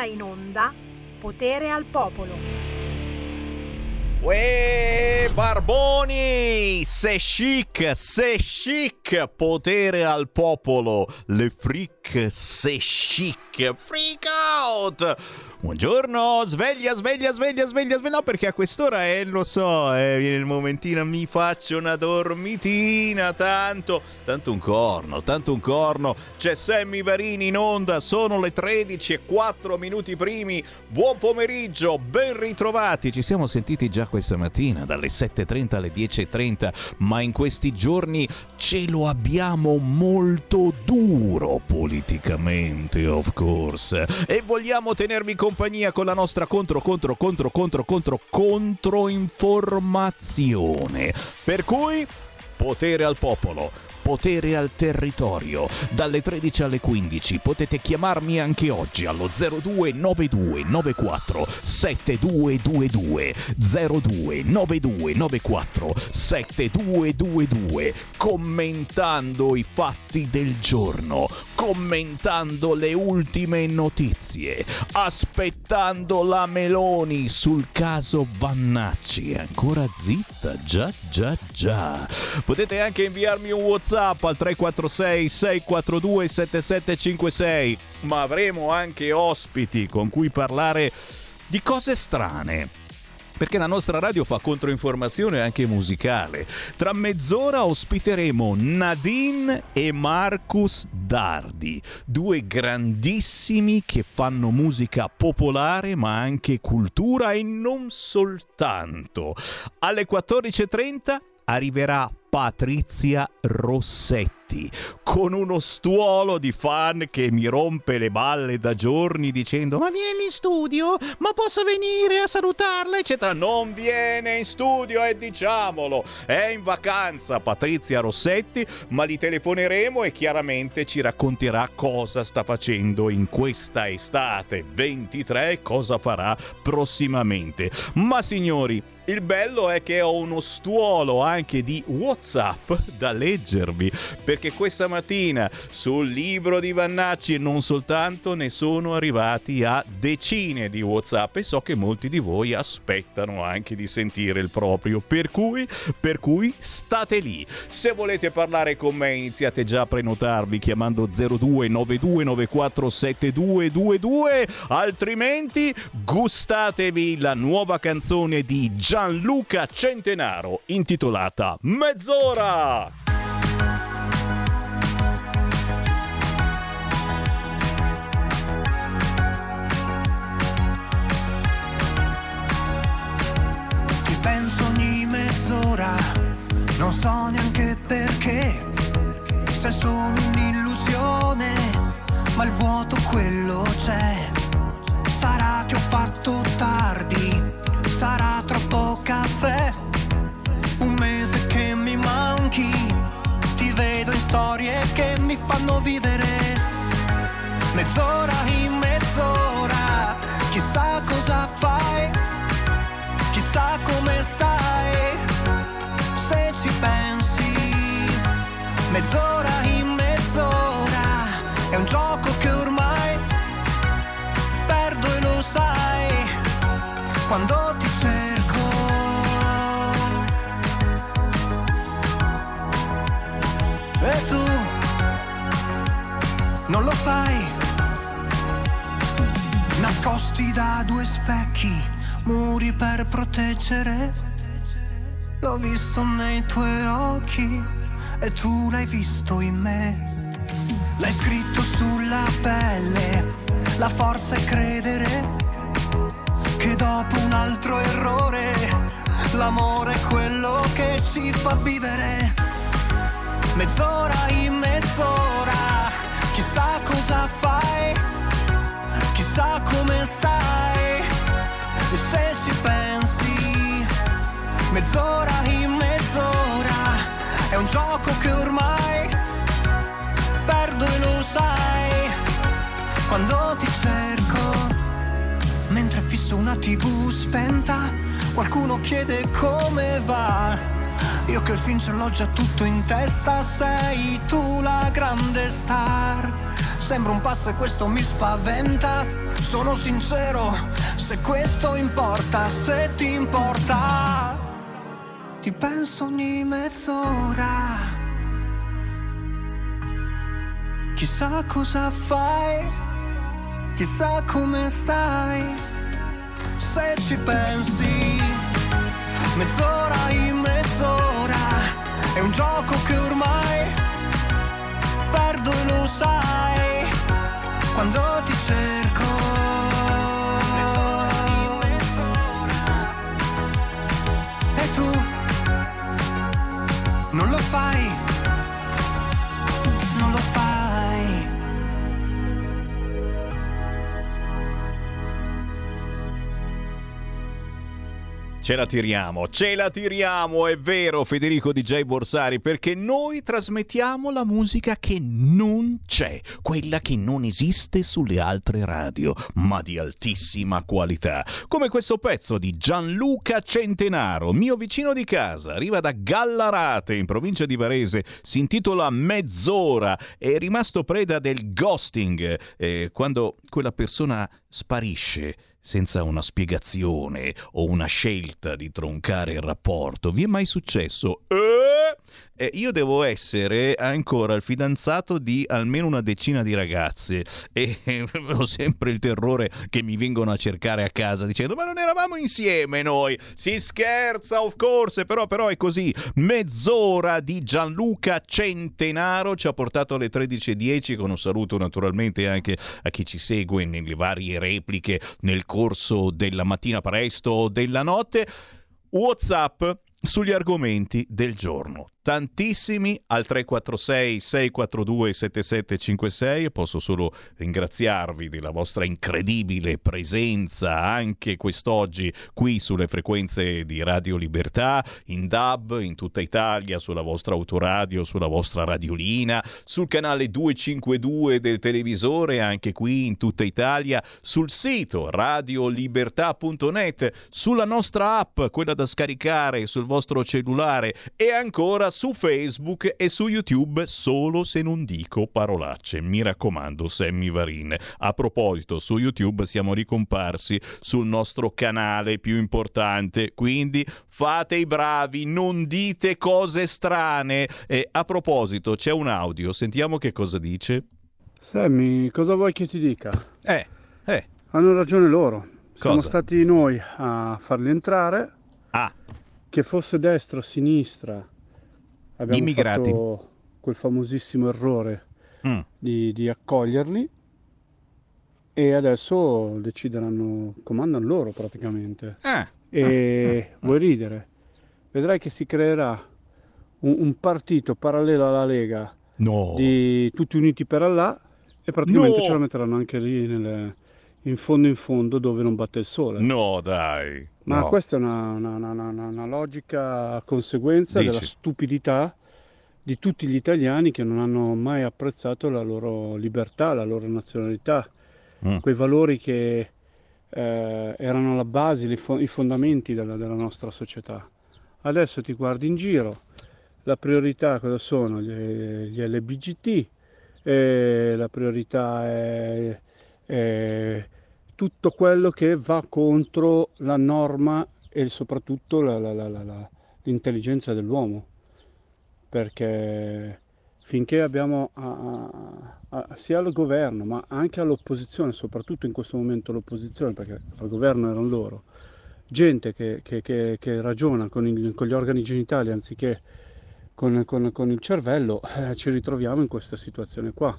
ora in onda Potere al Popolo. Uè, Barboni! Se chic, se chic, potere al popolo. Le freak, se chic, freak out! Buongiorno, sveglia, sveglia, sveglia, sveglia, sveglia. No, perché a quest'ora, eh, lo so, eh, viene il momentino, mi faccio una dormitina, tanto, tanto un corno, tanto un corno. C'è Sammy Varini in onda, sono le 13 e 4 minuti primi. Buon pomeriggio, ben ritrovati. Ci siamo sentiti già questa mattina, dalle 7.30 alle 10.30, ma in questi giorni ce lo abbiamo molto duro politicamente, of course. E vogliamo tenervi con compagnia con la nostra contro contro contro contro contro contro informazione. Per cui potere al popolo potere al territorio. Dalle 13 alle 15 potete chiamarmi anche oggi allo 029294 7222 029294 7222 commentando i fatti del giorno, commentando le ultime notizie, aspettando la Meloni sul caso Vannacci. Ancora zitta? Già, già, già. Potete anche inviarmi un WhatsApp WhatsApp al 346 642 7756, ma avremo anche ospiti con cui parlare di cose strane perché la nostra radio fa controinformazione anche musicale. Tra mezz'ora ospiteremo Nadine e Marcus Dardi, due grandissimi che fanno musica popolare ma anche cultura e non soltanto. Alle 14.30 arriverà Patrizia Rossetti, con uno stuolo di fan che mi rompe le balle da giorni dicendo ma vieni in studio, ma posso venire a salutarla, eccetera. Non viene in studio e diciamolo, è in vacanza Patrizia Rossetti, ma li telefoneremo e chiaramente ci racconterà cosa sta facendo in questa estate 23 e cosa farà prossimamente. Ma signori, il bello è che ho uno stuolo anche di WhatsApp da leggervi, perché questa mattina sul libro di Vannacci non soltanto ne sono arrivati a decine di WhatsApp e so che molti di voi aspettano anche di sentire il proprio, per cui, per cui state lì. Se volete parlare con me iniziate già a prenotarvi chiamando 0292947222, altrimenti gustatevi la nuova canzone di Gian Gianluca Centenaro, intitolata Mezz'ora! Ti penso ogni mezz'ora, non so neanche perché, se è solo un'illusione, ma il vuoto quello c'è. Sarà che ho fatto tardi sarà troppo mi fanno vivere. Mezz'ora in mezz'ora, chissà cosa fai, chissà come stai, se ci pensi. Mezz'ora Nascosti da due specchi, muri per proteggere. L'ho visto nei tuoi occhi e tu l'hai visto in me. L'hai scritto sulla pelle, la forza è credere che dopo un altro errore l'amore è quello che ci fa vivere mezz'ora in mezz'ora, chissà cosa fai, chissà come stai, e se ci pensi, mezz'ora in mezz'ora, è un gioco che ormai perdo e lo sai, quando ti cerco, mentre fisso una tv spenta, qualcuno chiede come va. Io che il film ce l'ho già tutto in testa, sei tu la grande star. Sembro un pazzo e questo mi spaventa. Sono sincero, se questo importa, se ti importa, ti penso ogni mezz'ora. Chissà cosa fai, chissà come stai, se ci pensi, mezz'ora in mezz'ora, è un gioco che ormai perdo e lo sai quando ti cerco. Ce la tiriamo, ce la tiriamo, è vero Federico DJ Borsari, perché noi trasmettiamo la musica che non c'è, quella che non esiste sulle altre radio, ma di altissima qualità. Come questo pezzo di Gianluca Centenaro, mio vicino di casa, arriva da Gallarate, in provincia di Varese, si intitola Mezz'ora, è rimasto preda del ghosting, eh, quando quella persona sparisce senza una spiegazione o una scelta di troncare il rapporto. Vi è mai successo? Eh? Eh, io devo essere ancora il fidanzato di almeno una decina di ragazze. E eh, ho sempre il terrore che mi vengono a cercare a casa dicendo ma non eravamo insieme noi? Si scherza of course però, però è così. Mezz'ora di Gianluca Centenaro ci ha portato alle 13.10 con un saluto naturalmente anche a chi ci segue nelle varie repliche nel corso della mattina presto o della notte. Whatsapp sugli argomenti del giorno. Tantissimi al 346 642 7756 posso solo ringraziarvi della vostra incredibile presenza anche quest'oggi qui sulle frequenze di Radio Libertà in DAB in tutta Italia sulla vostra autoradio sulla vostra radiolina sul canale 252 del televisore anche qui in tutta Italia sul sito radiolibertà.net sulla nostra app quella da scaricare sul vostro cellulare e ancora su Facebook e su YouTube solo se non dico parolacce. Mi raccomando, Sammy Varin. A proposito, su YouTube siamo ricomparsi sul nostro canale più importante, quindi fate i bravi, non dite cose strane. E a proposito, c'è un audio, sentiamo che cosa dice. Sammy, cosa vuoi che ti dica? Eh, eh. Hanno ragione loro. Siamo Cosa? stati noi a farli entrare. Ah, Che fosse destra o sinistra, abbiamo Immigrati. fatto quel famosissimo errore mm. di, di accoglierli e adesso decideranno, comandano loro praticamente. ah. E vuoi ridere? Vedrai che si creerà un, un partito parallelo alla Lega No. di tutti uniti per Allah e praticamente No. ce la metteranno anche lì nelle- in fondo in fondo dove non batte il sole. No, dai. Ma No. questa è una, una- una- una- una logica conseguenza Dici? della stupidità di tutti gli italiani che non hanno mai apprezzato la loro libertà, la loro nazionalità, Mm. quei valori che eh, erano la base, i fo- i fondamenti della, della nostra società. Adesso ti guardi in giro, la priorità cosa sono? Gli, gli LBGT, e la priorità è, è tutto quello che va contro la norma e soprattutto la- la- la- l'intelligenza dell'uomo. Perché finché abbiamo a- a- a- sia al governo ma anche all'opposizione, soprattutto in questo momento l'opposizione, perché al governo erano loro, gente che, che- che- che ragiona con, il- con gli organi genitali anziché con, con- con il cervello, eh, ci ritroviamo in questa situazione qua.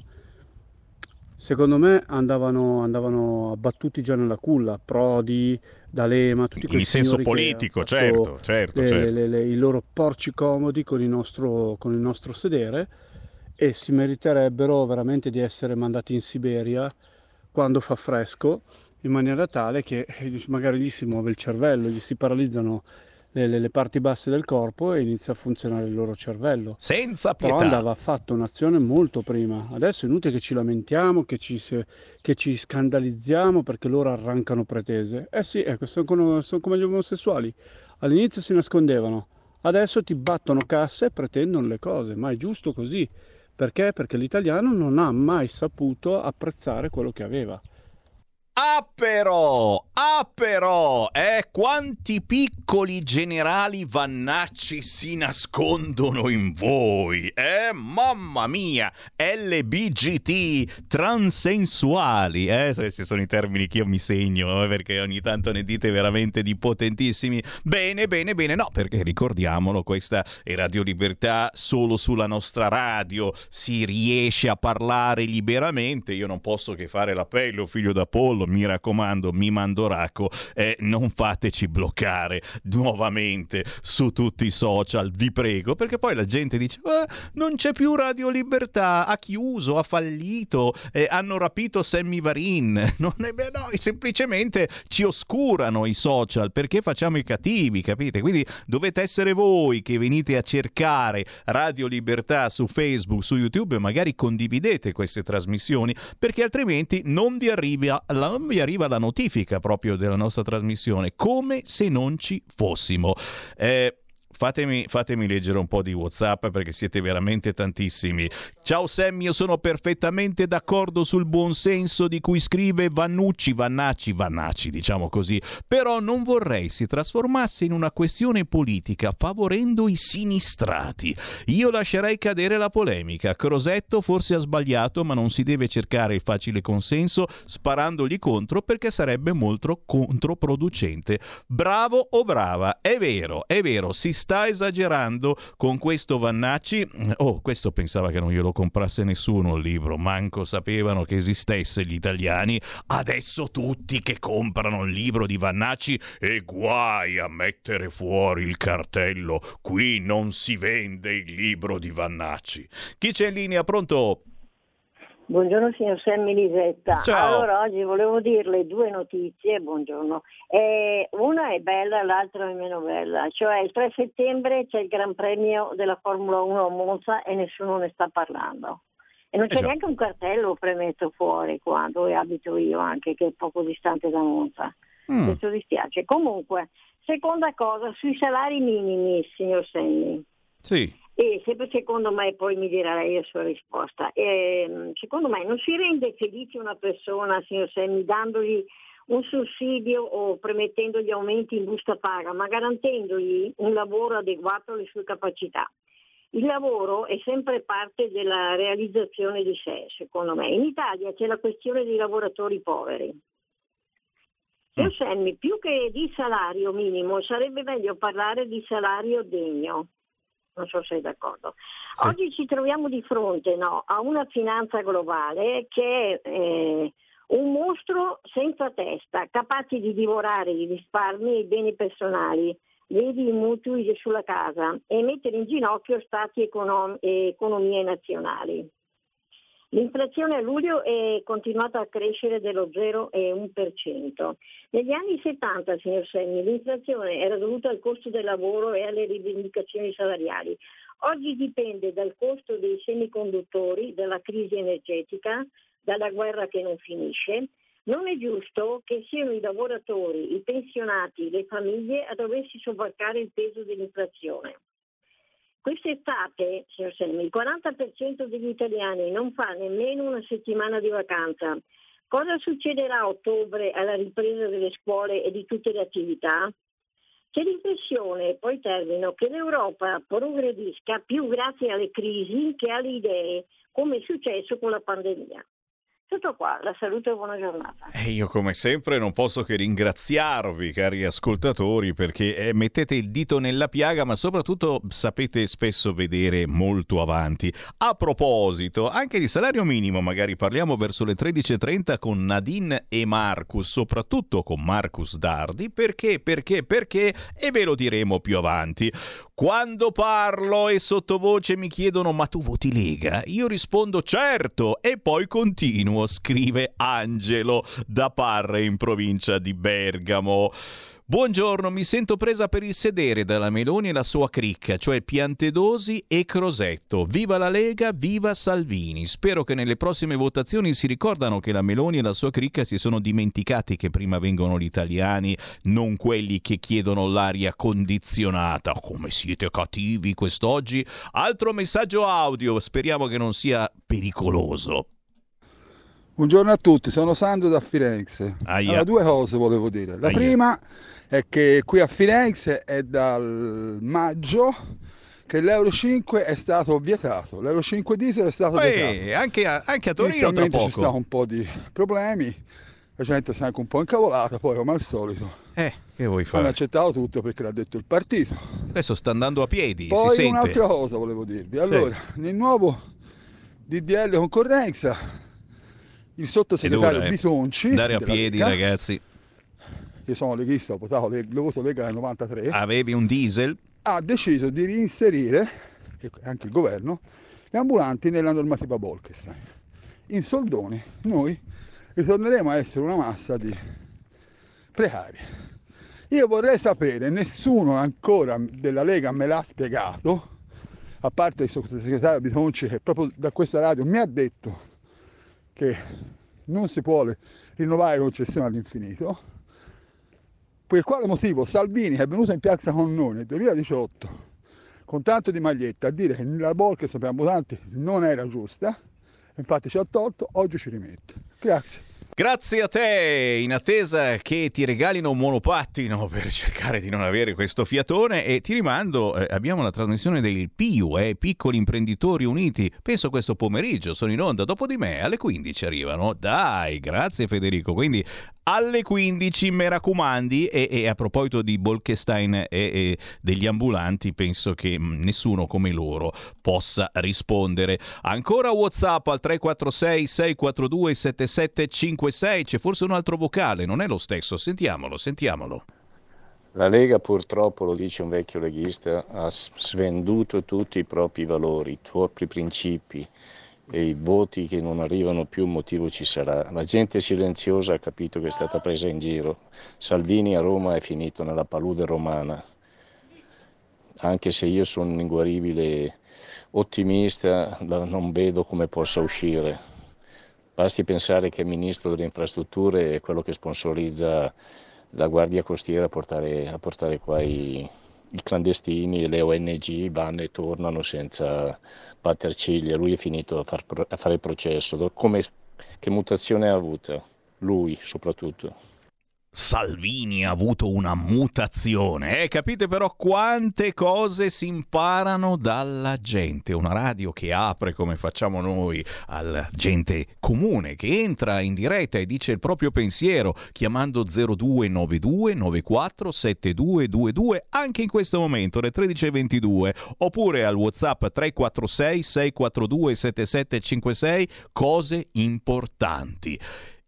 Secondo me andavano, andavano abbattuti già nella culla, Prodi, D'Alema, tutti quei In senso politico, certo, certo, le- certo. le- le- i loro porci comodi con il nostro, con il nostro sedere e si meriterebbero veramente di essere mandati in Siberia quando fa fresco, in maniera tale che eh, magari gli si muove il cervello, gli si paralizzano le, le- parti basse del corpo e inizia a funzionare il loro cervello. Senza Però pietà. andava fatto un'azione molto prima. Adesso è inutile che ci lamentiamo, che ci, che ci scandalizziamo perché loro arrancano pretese. Eh sì, ecco, sono come, sono come gli omosessuali. All'inizio si nascondevano, adesso ti battono casse e pretendono le cose, ma è giusto così, Perché? Perché l'italiano non ha mai saputo apprezzare quello che aveva. Ah però, ah però, eh, quanti piccoli generali vannacci si nascondono in voi, eh, mamma mia, LBGT, transensuali, eh, questi sono i termini che io mi segno, eh, perché ogni tanto ne dite veramente di potentissimi, bene, bene, bene, no, perché ricordiamolo, questa è Radio Libertà, solo sulla nostra radio. Si riesce a parlare liberamente, io non posso che fare l'appello, figlio d'Apollo, mi raccomando, mi mando racco, eh, non fateci bloccare nuovamente su tutti i social, vi prego, perché poi la gente dice eh, non c'è più Radio Libertà, ha chiuso, ha fallito, eh, hanno rapito Sammy Varin, non è, beh, no, semplicemente ci oscurano i social perché facciamo i cattivi, capite? Quindi dovete essere voi che venite a cercare Radio Libertà su Facebook, su YouTube e magari condividete queste trasmissioni perché altrimenti non vi arriva la vi arriva la notifica proprio della nostra trasmissione, come se non ci fossimo. Eh, Fatemi, fatemi, leggere un po' di WhatsApp perché siete veramente tantissimi. Ciao Sam, io sono perfettamente d'accordo sul buon senso di cui scrive Vannucci, Vannacci, Vannacci, diciamo così, però non vorrei si trasformasse in una questione politica favorendo i sinistrati. Io lascerei cadere la polemica. Crosetto forse ha sbagliato, ma non si deve cercare il facile consenso sparandogli contro perché sarebbe molto controproducente. Bravo o brava, è vero, è vero, si sta sta esagerando con questo Vannacci. Oh, questo pensava che non glielo comprasse nessuno il libro, manco sapevano che esistesse gli italiani. Adesso tutti che comprano il libro di Vannacci e guai a mettere fuori il cartello. Qui non si vende il libro di Vannacci. Chi c'è in linea? Pronto? Buongiorno signor Sammy Lisetta. Ciao. Allora oggi volevo dirle due notizie, buongiorno. Eh, una è bella, l'altra è meno bella. Cioè il 3 settembre c'è il Gran Premio della Formula 1 a Monza e nessuno ne sta parlando. E non c'è Eh neanche un cartello premetto fuori qua dove abito io anche, che è poco distante da Monza. Mm. Questo dispiace. Comunque, seconda cosa, sui salari minimi, signor Sammy. Sì. E sempre secondo me, poi mi dirà lei la sua risposta, ehm, secondo me non si rende felice una persona, signor Semmi, dandogli un sussidio o premettendogli aumenti in busta paga, ma garantendogli un lavoro adeguato alle sue capacità. Il lavoro è sempre parte della realizzazione di sé, secondo me. In Italia c'è la questione dei lavoratori poveri. Signor Semmi, più che di salario minimo sarebbe meglio parlare di salario degno. Non so se è d'accordo. Sì. Oggi ci troviamo di fronte no, a una finanza globale che è eh, un mostro senza testa, capace di divorare i risparmi e i beni personali, vedi i mutui sulla casa e mettere in ginocchio stati econom- e economie nazionali. L'inflazione a luglio è continuata a crescere dello 0,1%. Negli anni 70, signor Segni, l'inflazione era dovuta al costo del lavoro e alle rivendicazioni salariali. Oggi dipende dal costo dei semiconduttori, dalla crisi energetica, dalla guerra che non finisce. Non è giusto che siano i lavoratori, i pensionati, le famiglie a doversi sobbarcare il peso dell'inflazione. Quest'estate, signor Selmi, il 40% degli italiani non fa nemmeno una settimana di vacanza. Cosa succederà a ottobre alla ripresa delle scuole e di tutte le attività? C'è l'impressione, poi termino, che l'Europa progredisca più grazie alle crisi che alle idee, come è successo con la pandemia. Tutto qua, la saluto e buona giornata. E io come sempre non posso che ringraziarvi cari ascoltatori perché eh, mettete il dito nella piaga ma soprattutto sapete spesso vedere molto avanti. A proposito, anche di salario minimo magari parliamo verso le 13.30 con Nadine e Marcus, soprattutto con Marcus Dardi, perché, perché, perché e ve lo diremo più avanti. Quando parlo e sottovoce mi chiedono ma tu voti Lega? Io rispondo certo e poi continuo, scrive Angelo da Parre in provincia di Bergamo. Buongiorno, mi sento presa per il sedere dalla Meloni e la sua cricca, cioè Piantedosi e Crosetto. Viva la Lega, viva Salvini. Spero che nelle prossime votazioni si ricordano che la Meloni e la sua cricca si sono dimenticati che prima vengono gli italiani, non quelli che chiedono l'aria condizionata. Come siete cattivi quest'oggi? Altro messaggio audio, speriamo che non sia pericoloso. Buongiorno a tutti, sono Sandro da Firenze. Allora, due cose volevo dire. La Aia. prima è che qui a Firenze è dal maggio che l'Euro 5 è stato vietato, l'Euro 5 diesel è stato Ehi, vietato. Anche a, anche a Torino Inizialmente c'è stato un po' di problemi, la gente si è anche un po' incavolata, poi come al solito eh, che vuoi fare? hanno accettato tutto perché l'ha detto il partito. Adesso sta andando a piedi, Poi un'altra cosa volevo dirvi, allora, sì. nel nuovo DDL concorrenza, il sottosegretario dura, eh. Bitonci... Andare a piedi Lega, ragazzi io sono leghista, ho votato le, le voto Lega nel 93. Avevi un diesel? Ha deciso di reinserire, anche il governo, gli ambulanti nella normativa Bolkestein. In soldoni noi ritorneremo a essere una massa di precari. Io vorrei sapere, nessuno ancora della Lega me l'ha spiegato, a parte il sottosegretario Bitonci che proprio da questa radio mi ha detto che non si può rinnovare concessione all'infinito, per quale motivo Salvini è venuto in piazza con noi nel 2018 con tanto di maglietta a dire che la ball che sappiamo tanti non era giusta, infatti ci ha tolto, oggi ci rimette. Grazie. Grazie a te, in attesa che ti regalino un monopattino per cercare di non avere questo fiatone. E ti rimando, eh, abbiamo la trasmissione del PIU, eh, Piccoli Imprenditori Uniti, penso questo pomeriggio, sono in onda, dopo di me alle 15 arrivano, dai, grazie Federico, quindi alle 15 mi raccomandi e, e, a proposito di Bolkestein e, e, degli ambulanti penso che mm, nessuno come loro possa rispondere. Ancora whatsapp al 346 642 7756 c'è forse un altro vocale non è lo stesso? Sentiamolo sentiamolo. La Lega purtroppo, lo dice un vecchio leghista, ha svenduto tutti i propri valori, i propri principi, e i voti che non arrivano più, un motivo ci sarà. La gente silenziosa ha capito che è stata presa in giro. Salvini a Roma è finito nella palude romana. Anche se io sono un inguaribile ottimista, non vedo come possa uscire. Basti pensare che il ministro delle infrastrutture è quello che sponsorizza la Guardia Costiera a portare, a portare qua i, i clandestini le ONG vanno e tornano senza batter ciglia. Lui è finito a, far, a fare il processo. Come, che mutazione ha avuto? Lui soprattutto. Salvini ha avuto una mutazione. Eh, capite però quante cose si imparano dalla gente. Una radio che apre come facciamo noi alla gente comune, che entra in diretta e dice il proprio pensiero chiamando 0292 94 7222 anche in questo momento alle 13.22 oppure al whatsapp 346 642 7756 cose importanti.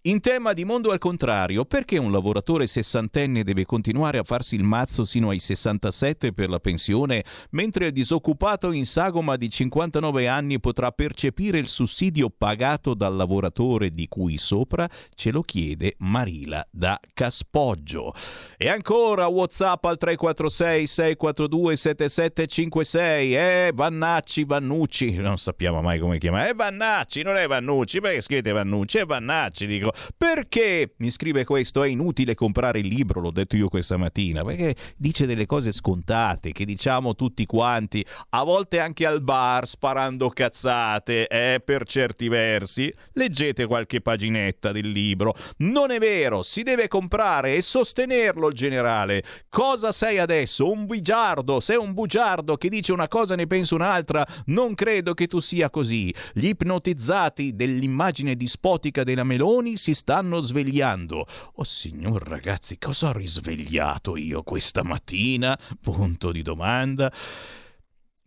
In tema di mondo al contrario, perché un lavoratore sessantenne deve continuare a farsi il mazzo sino ai 67 per la pensione, mentre il disoccupato in sagoma di 59 anni potrà percepire il sussidio pagato dal lavoratore di cui sopra ce lo chiede Marila da Caspoggio. E ancora WhatsApp al 346 642 7756. Eh, Vannacci, Vannucci, non sappiamo mai come chiamare. Eh, Vannacci, non è Vannucci, perché scrivete Vannucci? È Vannacci, dico. Perché mi scrive questo? È inutile comprare il libro, l'ho detto io questa mattina, perché dice delle cose scontate che diciamo tutti quanti, a volte anche al bar sparando cazzate, eh, per certi versi. Leggete qualche paginetta del libro. Non è vero, si deve comprare e sostenerlo il generale. Cosa sei adesso? Un bugiardo? Sei un bugiardo che dice una cosa e ne pensa un'altra? Non credo che tu sia così. Gli ipnotizzati dell'immagine dispotica della Meloni si stanno svegliando. Oh signor ragazzi, cosa ho risvegliato io questa mattina? Punto di domanda.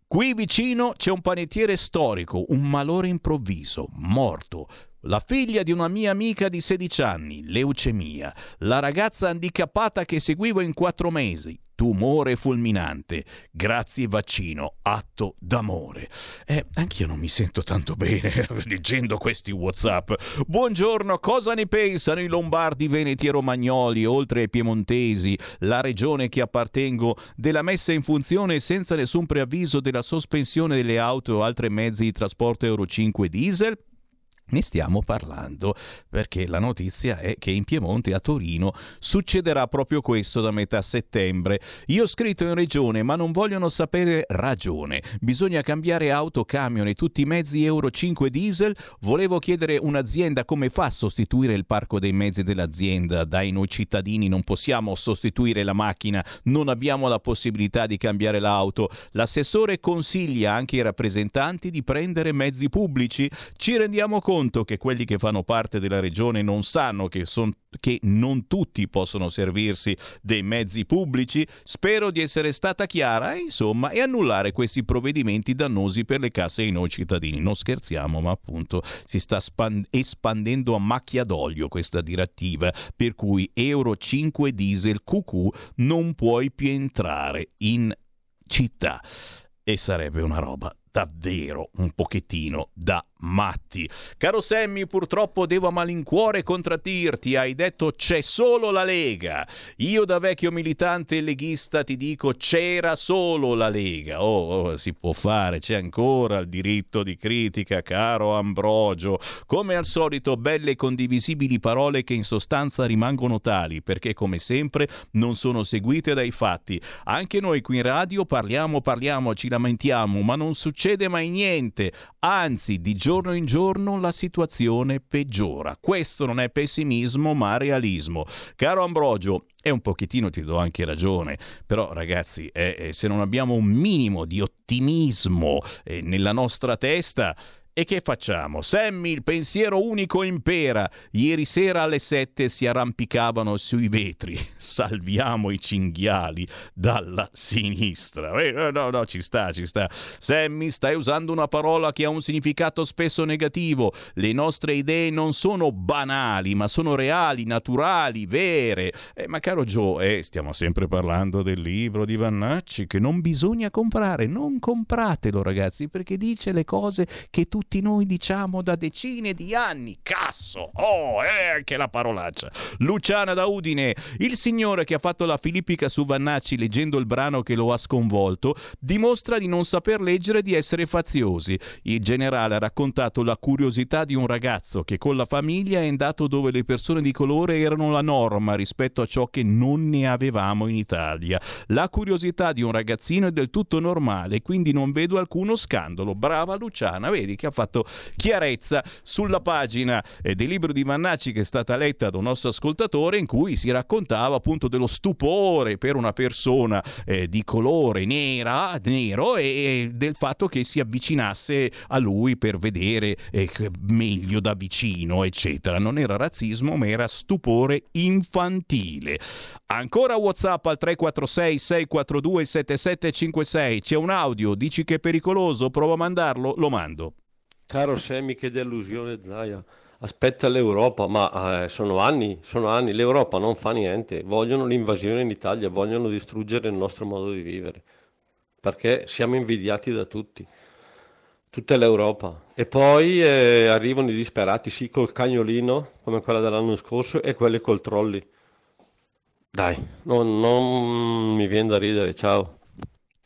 Qui vicino c'è un panettiere storico, un malore improvviso, morto. La figlia di una mia amica di 16 anni, leucemia, la ragazza handicappata che seguivo in quattro mesi, tumore fulminante. Grazie vaccino, atto d'amore. Eh, anch'io non mi sento tanto bene leggendo questi WhatsApp. Buongiorno, cosa ne pensano i lombardi, veneti e romagnoli, oltre ai piemontesi, la regione che appartengo, della messa in funzione senza nessun preavviso della sospensione delle auto o altri mezzi di trasporto Euro 5 diesel? Ne stiamo parlando perché la notizia è che in Piemonte a Torino succederà proprio questo da metà settembre. Io ho scritto in regione ma non vogliono sapere ragione. Bisogna cambiare auto, camion e tutti i mezzi Euro 5 diesel. Volevo chiedere un'azienda come fa a sostituire il parco dei mezzi dell'azienda. Dai noi cittadini non possiamo sostituire la macchina, non abbiamo la possibilità di cambiare l'auto. L'assessore consiglia anche ai rappresentanti di prendere mezzi pubblici. Ci rendiamo conto conto che quelli che fanno parte della regione non sanno che, son, che non tutti possono servirsi dei mezzi pubblici? Spero di essere stata chiara, e, insomma, e annullare questi provvedimenti dannosi per le casse e i noi cittadini. Non scherziamo, ma appunto si sta span- espandendo a macchia d'olio questa direttiva, per cui Euro 5 diesel QQ non puoi più entrare in città. E sarebbe una roba davvero un pochettino da matti. Caro Sammy, purtroppo devo a malincuore contraddirti. Hai detto c'è solo la Lega. Io da vecchio militante leghista ti dico c'era solo la Lega. Oh, oh, si può fare, c'è ancora il diritto di critica, caro Ambrogio. Come al solito, belle e condivisibili parole che in sostanza rimangono tali, perché come sempre non sono seguite dai fatti. Anche noi qui in radio parliamo, parliamo, ci lamentiamo, ma non succede mai niente. Anzi, di giorno in giorno la situazione peggiora. Questo non è pessimismo ma realismo. Caro Ambrogio, e un pochettino ti do anche ragione, però ragazzi, eh, eh, se non abbiamo un minimo di ottimismo eh, nella nostra testa, e che facciamo? Sammy, il pensiero unico impera. Ieri sera alle sette si arrampicavano sui vetri. Salviamo i cinghiali dalla sinistra. Eh, no, no, ci sta, ci sta. Sammy, stai usando una parola che ha un significato spesso negativo. Le nostre idee non sono banali, ma sono reali, naturali, vere. Eh, ma caro Joe, eh, stiamo sempre parlando del libro di Vannacci che non bisogna comprare. Non compratelo, ragazzi, perché dice le cose che tutti tutti noi diciamo da decine di anni. Casso! Oh, è anche la parolaccia. Luciana da Udine, il signore che ha fatto la filippica su Vannacci leggendo il brano che lo ha sconvolto, dimostra di non saper leggere e di essere faziosi. Il generale ha raccontato la curiosità di un ragazzo che con la famiglia è andato dove le persone di colore erano la norma rispetto a ciò che non ne avevamo in Italia. La curiosità di un ragazzino è del tutto normale, quindi non vedo alcuno scandalo. Brava Luciana, vedi che ha fatto chiarezza sulla pagina eh, del libro di Mannacci che è stata letta da un nostro ascoltatore in cui si raccontava appunto dello stupore per una persona eh, di colore nera, nero e del fatto che si avvicinasse a lui per vedere eh, meglio da vicino, eccetera. Non era razzismo, ma era stupore infantile. Ancora WhatsApp al 346 642 7756. C'è un audio, dici che è pericoloso, prova a mandarlo, lo mando. Caro Semi, che delusione Zaia. Aspetta l'Europa, ma eh, sono anni, sono anni. L'Europa non fa niente. Vogliono l'invasione in Italia, vogliono distruggere il nostro modo di vivere. Perché siamo invidiati da tutti. Tutta l'Europa. E poi eh, arrivano i disperati, sì, col cagnolino, come quella dell'anno scorso, e quelli col trolley. Dai, non, non mi viene da ridere, ciao.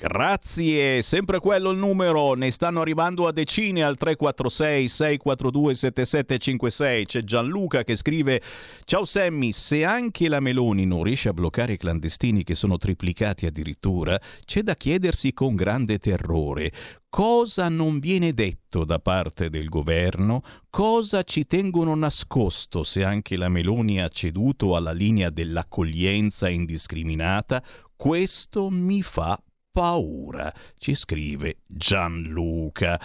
Grazie, sempre quello il numero, ne stanno arrivando a decine al 346 642 7756. C'è Gianluca che scrive: Ciao Sammy, se anche la Meloni non riesce a bloccare i clandestini che sono triplicati addirittura, c'è da chiedersi con grande terrore cosa non viene detto da parte del governo, cosa ci tengono nascosto se anche la Meloni ha ceduto alla linea dell'accoglienza indiscriminata. Questo mi fa paura, ci scrive Gianluca.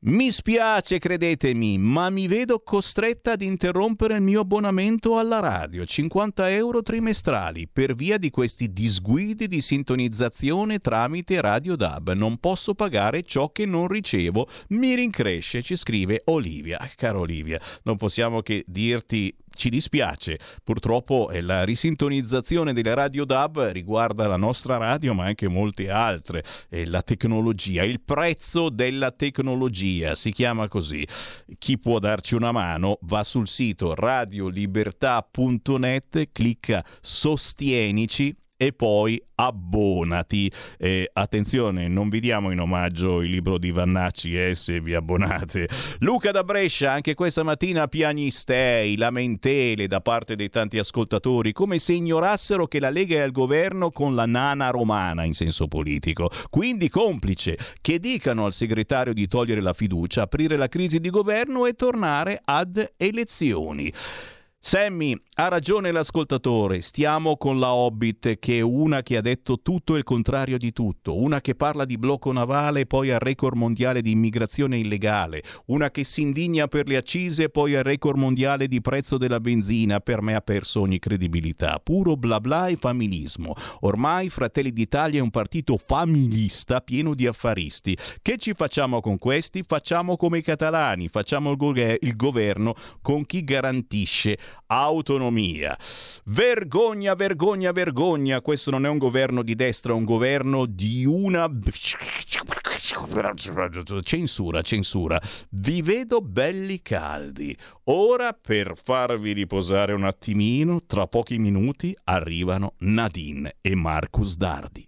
Mi spiace, credetemi, ma mi vedo costretta ad interrompere il mio abbonamento alla radio, 50 euro trimestrali, per via di questi disguidi di sintonizzazione tramite Radio DAB. Non posso pagare ciò che non ricevo. Mi rincresce, ci scrive Olivia. Caro Olivia, non possiamo che dirti ci dispiace, purtroppo la risintonizzazione delle radio DAB riguarda la nostra radio ma anche molte altre. E la tecnologia, il prezzo della tecnologia si chiama così. Chi può darci una mano va sul sito radiolibertà.net, clicca Sostienici e poi abbonati. Eh, attenzione, non vi diamo in omaggio il libro di Vannacci eh, se vi abbonate. Luca da Brescia, anche questa mattina piagnistei, lamentele da parte dei tanti ascoltatori, come se ignorassero che la Lega è al governo con la nana romana in senso politico. Quindi complice, che dicano al segretario di togliere la fiducia, aprire la crisi di governo e tornare ad elezioni. Sammy, ha ragione l'ascoltatore, stiamo con la Hobbit che è una che ha detto tutto e il contrario di tutto, una che parla di blocco navale e poi al record mondiale di immigrazione illegale, una che si indigna per le accise e poi al record mondiale di prezzo della benzina, per me ha perso ogni credibilità, puro bla bla e familismo. Ormai Fratelli d'Italia è un partito familista pieno di affaristi. Che ci facciamo con questi? Facciamo come i catalani, facciamo il, go- il governo con chi garantisce autonomia. Vergogna, vergogna, vergogna. Questo non è un governo di destra, è un governo di una... Censura, censura. Vi vedo belli caldi. Ora, per farvi riposare un attimino, tra pochi minuti arrivano Nadine e Marcus Dardi.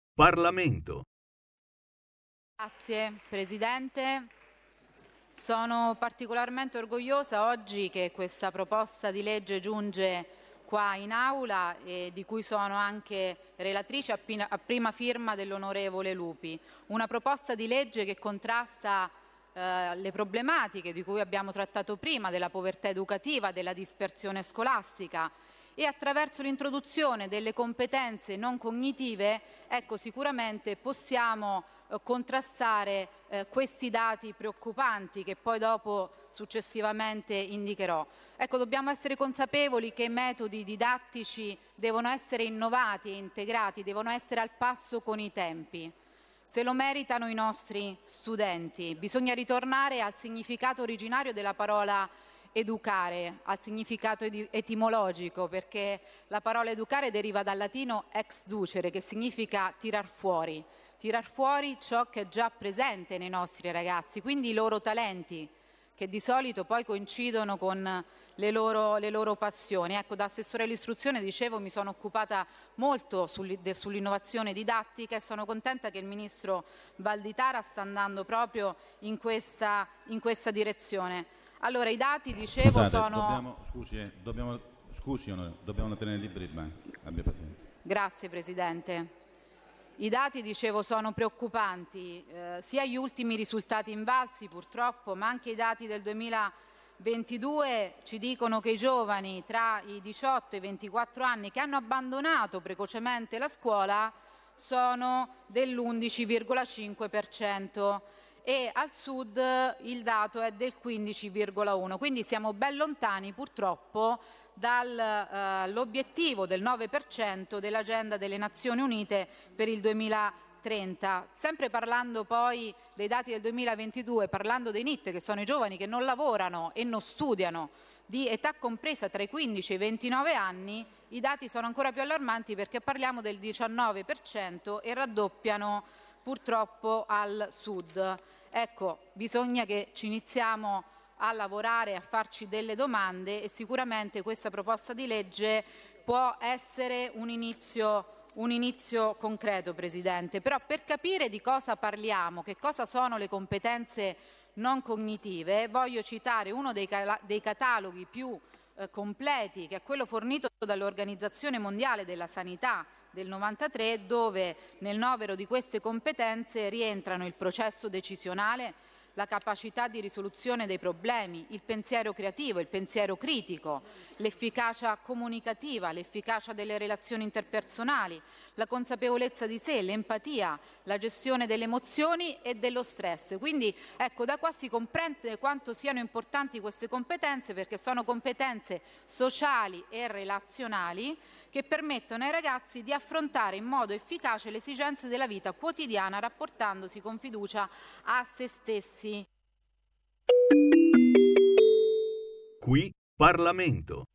Parlamento. Grazie Presidente. Sono particolarmente orgogliosa oggi che questa proposta di legge giunge qua in aula e di cui sono anche relatrice a prima firma dell'onorevole Lupi. Una proposta di legge che contrasta eh, le problematiche di cui abbiamo trattato prima, della povertà educativa, della dispersione scolastica e attraverso l'introduzione delle competenze non cognitive ecco, sicuramente possiamo eh, contrastare eh, questi dati preoccupanti che poi dopo successivamente indicherò. Ecco, dobbiamo essere consapevoli che i metodi didattici devono essere innovati e integrati, devono essere al passo con i tempi. Se lo meritano i nostri studenti. Bisogna ritornare al significato originario della parola educare al significato etimologico, perché la parola educare deriva dal latino ex ducere, che significa tirar fuori, tirar fuori ciò che è già presente nei nostri ragazzi, quindi i loro talenti, che di solito poi coincidono con le loro, le loro passioni. Ecco, da assessore all'istruzione, dicevo, mi sono occupata molto sull'innovazione didattica e sono contenta che il Ministro Valditara sta andando proprio in questa, in questa direzione. Allora, i dati, dicevo, Scusate, sono... Dobbiamo, scusi, eh, dobbiamo, scusi, dobbiamo tenere liberi il banco. Abbia pazienza. Grazie, Presidente. I dati, dicevo, sono preoccupanti, eh, sia gli ultimi risultati invalsi purtroppo, ma anche i dati del 2022 ci dicono che i giovani tra i 18 e i 24 anni che hanno abbandonato precocemente la scuola sono dell'11,5% e al sud il dato è del 15,1, quindi siamo ben lontani purtroppo dall'obiettivo eh, del 9% dell'agenda delle Nazioni Unite per il 2030. Sempre parlando poi dei dati del 2022, parlando dei NIT, che sono i giovani che non lavorano e non studiano di età compresa tra i 15 e i 29 anni, i dati sono ancora più allarmanti perché parliamo del 19% e raddoppiano purtroppo al sud. Ecco, bisogna che ci iniziamo a lavorare, a farci delle domande e sicuramente questa proposta di legge può essere un inizio un inizio concreto, Presidente, però per capire di cosa parliamo, che cosa sono le competenze non cognitive, voglio citare uno dei, dei cataloghi più eh, completi, che è quello fornito dall'Organizzazione Mondiale della Sanità del 93, dove nel novero di queste competenze rientrano il processo decisionale, la capacità di risoluzione dei problemi, il pensiero creativo, il pensiero critico, l'efficacia comunicativa, l'efficacia delle relazioni interpersonali, la consapevolezza di sé, l'empatia, la gestione delle emozioni e dello stress. Quindi ecco, da qua si comprende quanto siano importanti queste competenze perché sono competenze sociali e relazionali che permettono ai ragazzi di affrontare in modo efficace le esigenze della vita quotidiana rapportandosi con fiducia a se stessi. Qui Parlamento.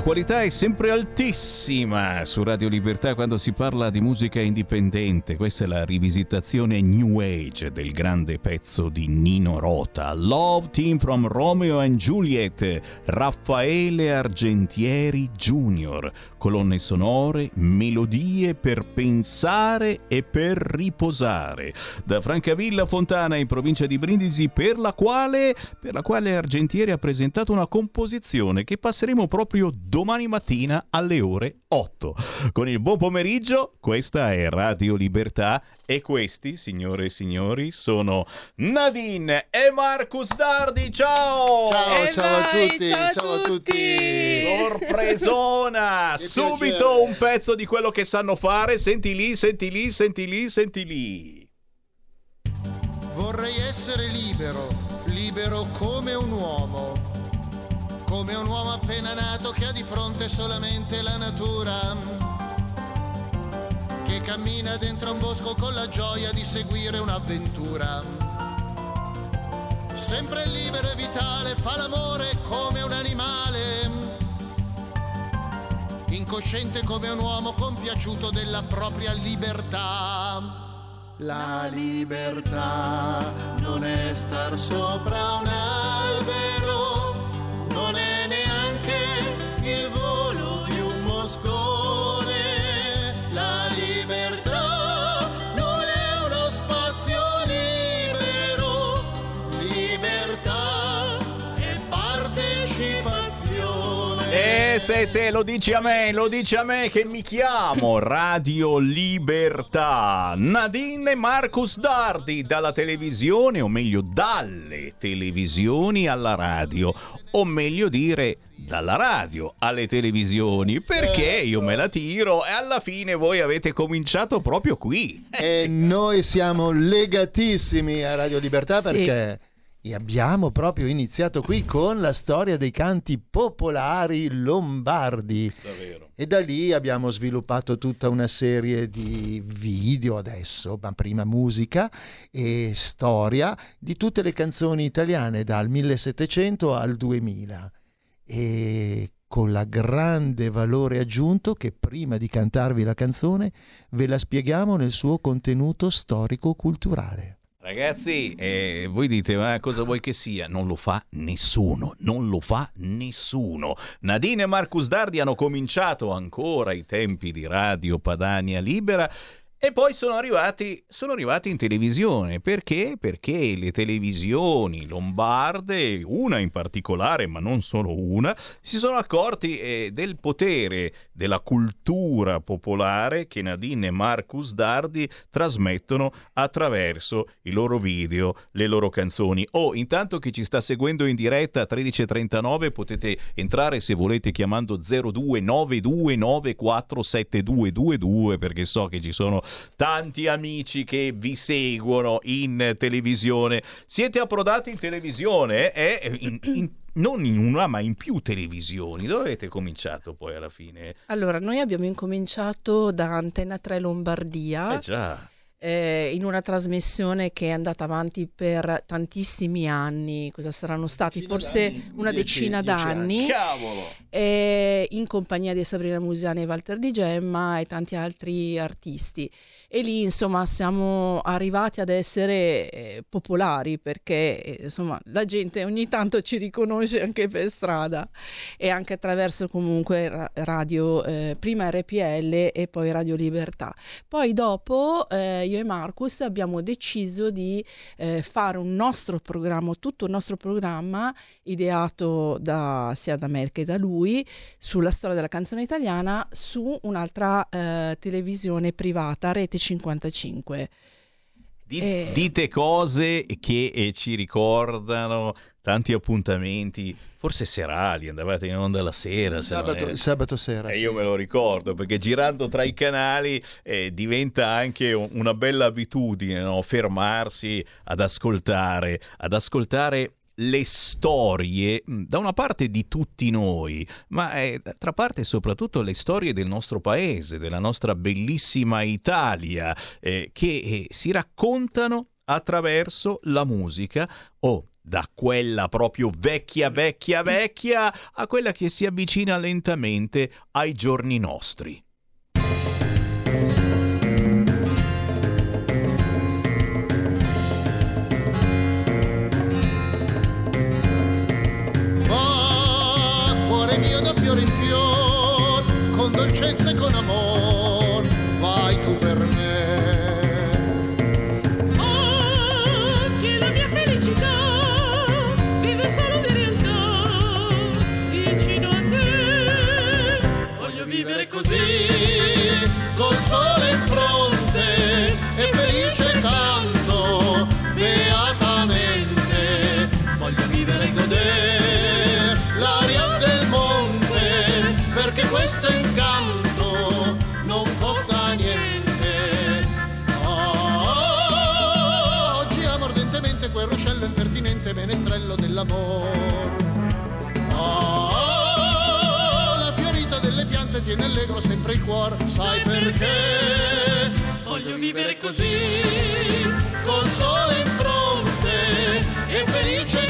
La qualità è sempre altissima su Radio Libertà quando si parla di musica indipendente. Questa è la rivisitazione New Age del grande pezzo di Nino Rota. Love Team from Romeo and Juliet, Raffaele Argentieri Jr. Colonne sonore, melodie per pensare e per riposare. Da Francavilla Fontana in provincia di Brindisi per la quale, per la quale Argentieri ha presentato una composizione che passeremo proprio domani mattina alle ore 8. Con il buon pomeriggio, questa è Radio Libertà e questi, signore e signori, sono Nadine e Marcus Dardi. Ciao! Ciao, E ciao a vai, tutti, ciao ciao, a a tutti. Sorpresona! Subito piacere. un pezzo di quello che sanno fare. Senti lì, senti lì, senti lì, senti lì. Vorrei essere libero, libero come un uomo. Come un uomo appena nato che ha di fronte solamente la natura. Che cammina dentro un bosco con la gioia di seguire un'avventura. Sempre libero e vitale, fa l'amore come un animale. Incosciente come un uomo compiaciuto della propria libertà. La libertà non è star sopra un albero, non se, se, lo dici a me, lo dici a me che mi chiamo Radio Libertà. Nadine e Marcus Dardi dalla televisione, o meglio dalle televisioni alla radio, o meglio dire dalla radio alle televisioni, perché io me la tiro e alla fine voi avete cominciato proprio qui. E noi siamo legatissimi a Radio Libertà Sì. perché e abbiamo proprio iniziato qui con la storia dei canti popolari lombardi. E da lì abbiamo sviluppato tutta una serie di video adesso, ma prima musica e storia di tutte le canzoni italiane dal 1700 al 2000. E con la grande valore aggiunto che prima di cantarvi la canzone ve la spieghiamo nel suo contenuto storico-culturale. Ragazzi, eh, voi dite, ma cosa vuoi che sia? Non lo fa nessuno, non lo fa nessuno. Nadine e Marcus Dardi hanno cominciato ancora ai tempi di Radio Padania Libera e poi sono arrivati, sono arrivati in televisione. Perché? Perché le televisioni lombarde, una in particolare, ma non solo una, si sono accorti eh, del potere della cultura popolare che Nadine e Marcus Dardi trasmettono attraverso i loro video, le loro canzoni. O intanto chi ci sta seguendo in diretta a 13.39 potete entrare se volete chiamando 0292947222 perché so che ci sono tanti amici che vi seguono in televisione. Siete approdati in televisione eh? In- in- non in una ma in più televisioni. Dove avete cominciato poi alla fine? Allora, noi abbiamo incominciato da Antenna 3 Lombardia. Eh già. Eh, in una trasmissione che è andata avanti per tantissimi anni, cosa saranno stati? Forse una Dieci- decina dieci d'anni, eh, in compagnia di Sabrina Musiani e Walter Di Gemma e tanti altri artisti. E lì, insomma, siamo arrivati ad essere eh, popolari perché, eh, insomma, la gente ogni tanto ci riconosce anche per strada e anche attraverso comunque ra- radio, eh, prima RPL e poi Radio Libertà. Poi dopo eh, io e Marcus abbiamo deciso di eh, fare un nostro programma, tutto il nostro programma ideato da, sia da me che da lui sulla storia della canzone italiana su un'altra eh, televisione privata, Rete 55. Di- Eh. Dite cose che eh, ci ricordano tanti appuntamenti, forse serali, andavate in onda la sera. se non Sabato, è- il sabato sera. E sì. io me lo ricordo perché girando tra i canali eh, diventa anche un- una bella abitudine no? fermarsi ad ascoltare, ad ascoltare le storie mh, da una parte di tutti noi, ma eh, d'altra parte soprattutto le storie del nostro paese, della nostra bellissima Italia, eh, che eh, si raccontano attraverso la musica o da quella proprio vecchia, vecchia, vecchia a quella che si avvicina lentamente ai giorni nostri. Sai perché? Voglio vivere così, col sole in fronte, e felice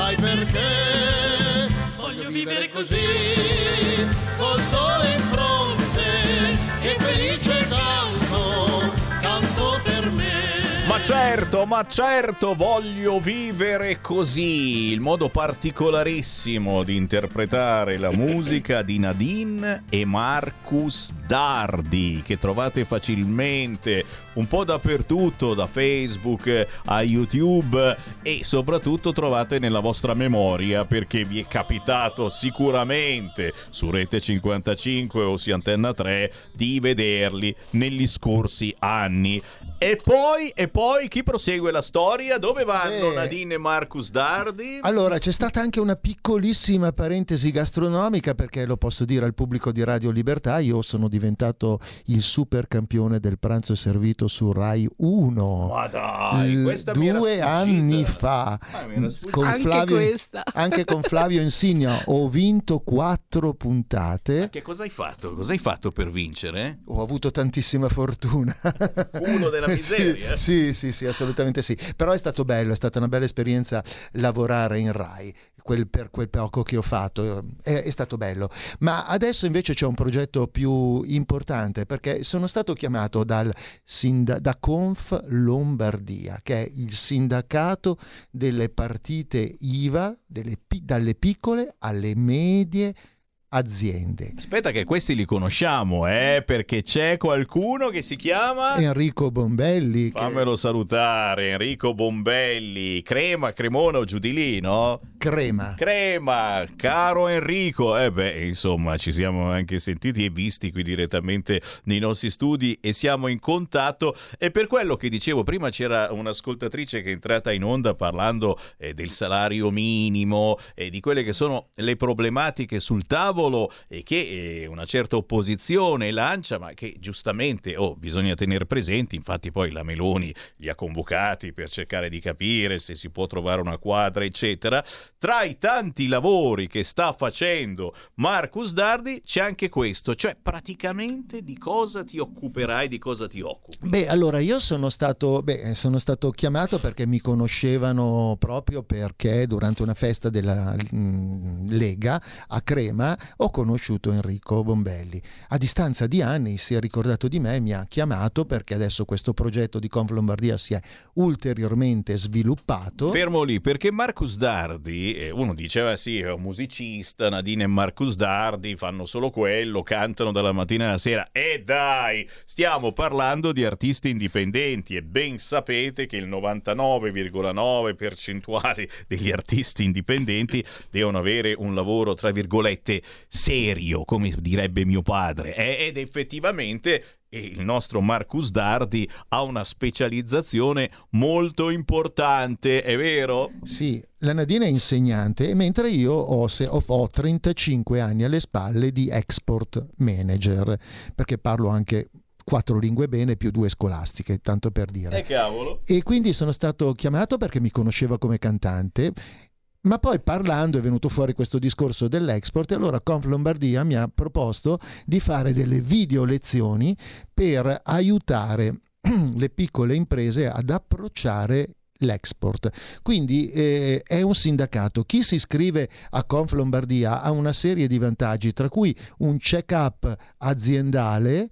sai perché? Voglio vivere così, col sole in fronte e felice canto, canto per me. Ma certo, ma certo, voglio vivere così. Il modo particolarissimo di interpretare la musica di Nadine e Marcus Dardi, che trovate facilmente un po' dappertutto, da Facebook a YouTube e soprattutto trovate nella vostra memoria perché vi è capitato sicuramente su Rete 55 o su Antenna 3 di vederli negli scorsi anni. E poi, e poi chi prosegue la storia? Dove vanno Eh. Nadine e Marcus Dardi? Allora, c'è stata anche una piccolissima parentesi gastronomica perché lo posso dire al pubblico di Radio Libertà, io sono diventato il super campione del pranzo servito su Rai 1. Ma dai, L- questa mi era due anni fa Ah, sfuggita. con Anche Flavio, questa. anche con Flavio Insignia ho vinto quattro puntate Che cosa hai fatto? Cosa hai fatto per vincere? ho avuto tantissima fortuna Culo della miseria? sì, sì, sì, sì, assolutamente sì. Però è stato bello, è stata una bella esperienza lavorare in Rai. Quel, per quel poco che ho fatto è, è stato bello. Ma adesso invece c'è un progetto più importante perché sono stato chiamato dal da Conf Lombardia che è il sindacato delle partite IVA delle dalle piccole alle medie aziende. Aspetta che questi li conosciamo, eh, perché c'è qualcuno che si chiama... Enrico Bombelli che- Fammelo salutare, Enrico Bombelli, crema, cremona o giù di lì, no? crema. Crema, caro Enrico, eh beh, insomma, ci siamo anche sentiti e visti qui direttamente nei nostri studi e siamo in contatto. E per quello che dicevo prima c'era un'ascoltatrice che è entrata in onda parlando eh, del salario minimo e di quelle che sono le problematiche sul tavolo e che eh, una certa opposizione lancia, ma che giustamente oh, bisogna tenere presenti, infatti poi la Meloni li ha convocati per cercare di capire se si può trovare una quadra, eccetera. Tra i tanti lavori che sta facendo Marcus Dardi c'è anche questo, cioè praticamente di cosa ti occuperai, di cosa ti occupi. Beh, allora io sono stato, beh, sono stato chiamato perché mi conoscevano proprio perché durante una festa della mm, Lega a Crema ho conosciuto Enrico Bombelli. A distanza di anni si è ricordato di me, mi ha chiamato perché adesso questo progetto di Conf Lombardia si è ulteriormente sviluppato. Fermo lì, perché Marcus Dardi, eh, uno diceva sì, è un musicista, Nadine e Marcus Dardi fanno solo quello, cantano dalla mattina alla sera. E dai, stiamo parlando di artisti indipendenti e ben sapete che il 99,9 percentuale degli artisti indipendenti devono avere un lavoro, tra virgolette, serio, come direbbe mio padre. Eh, ed effettivamente e il nostro Marcus Dardi ha una specializzazione molto importante, è vero? Sì, la Nadine è insegnante, mentre io ho, se- ho- ho 35 anni alle spalle di export manager, perché parlo anche quattro lingue bene più due scolastiche, tanto per dire. Eh cavolo. E quindi sono stato chiamato perché mi conosceva come cantante. Ma poi parlando è venuto fuori questo discorso dell'export e allora Conf Lombardia mi ha proposto di fare delle video lezioni per aiutare le piccole imprese ad approcciare l'export. Quindi eh, è un sindacato. Chi si iscrive a Conf Lombardia ha una serie di vantaggi, tra cui un check-up aziendale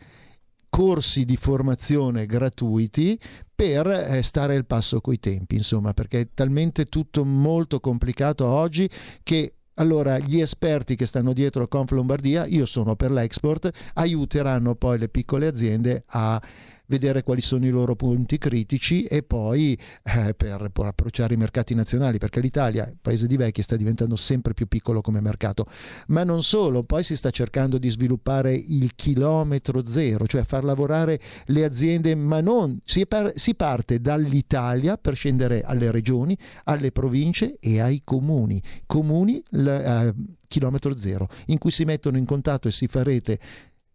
corsi di formazione gratuiti per eh, stare al passo coi tempi, insomma, perché è talmente tutto molto complicato oggi che allora gli esperti che stanno dietro a Conf Lombardia, io sono per l'export, aiuteranno poi le piccole aziende a vedere quali sono i loro punti critici e poi eh, per, per approcciare i mercati nazionali, perché l'Italia, paese di vecchi, sta diventando sempre più piccolo come mercato. Ma non solo, poi si sta cercando di sviluppare il chilometro zero, cioè far lavorare le aziende, ma non si, par- si parte dall'Italia per scendere alle regioni, alle province e ai comuni. Comuni l- eh, chilometro zero, in cui si mettono in contatto e si fa rete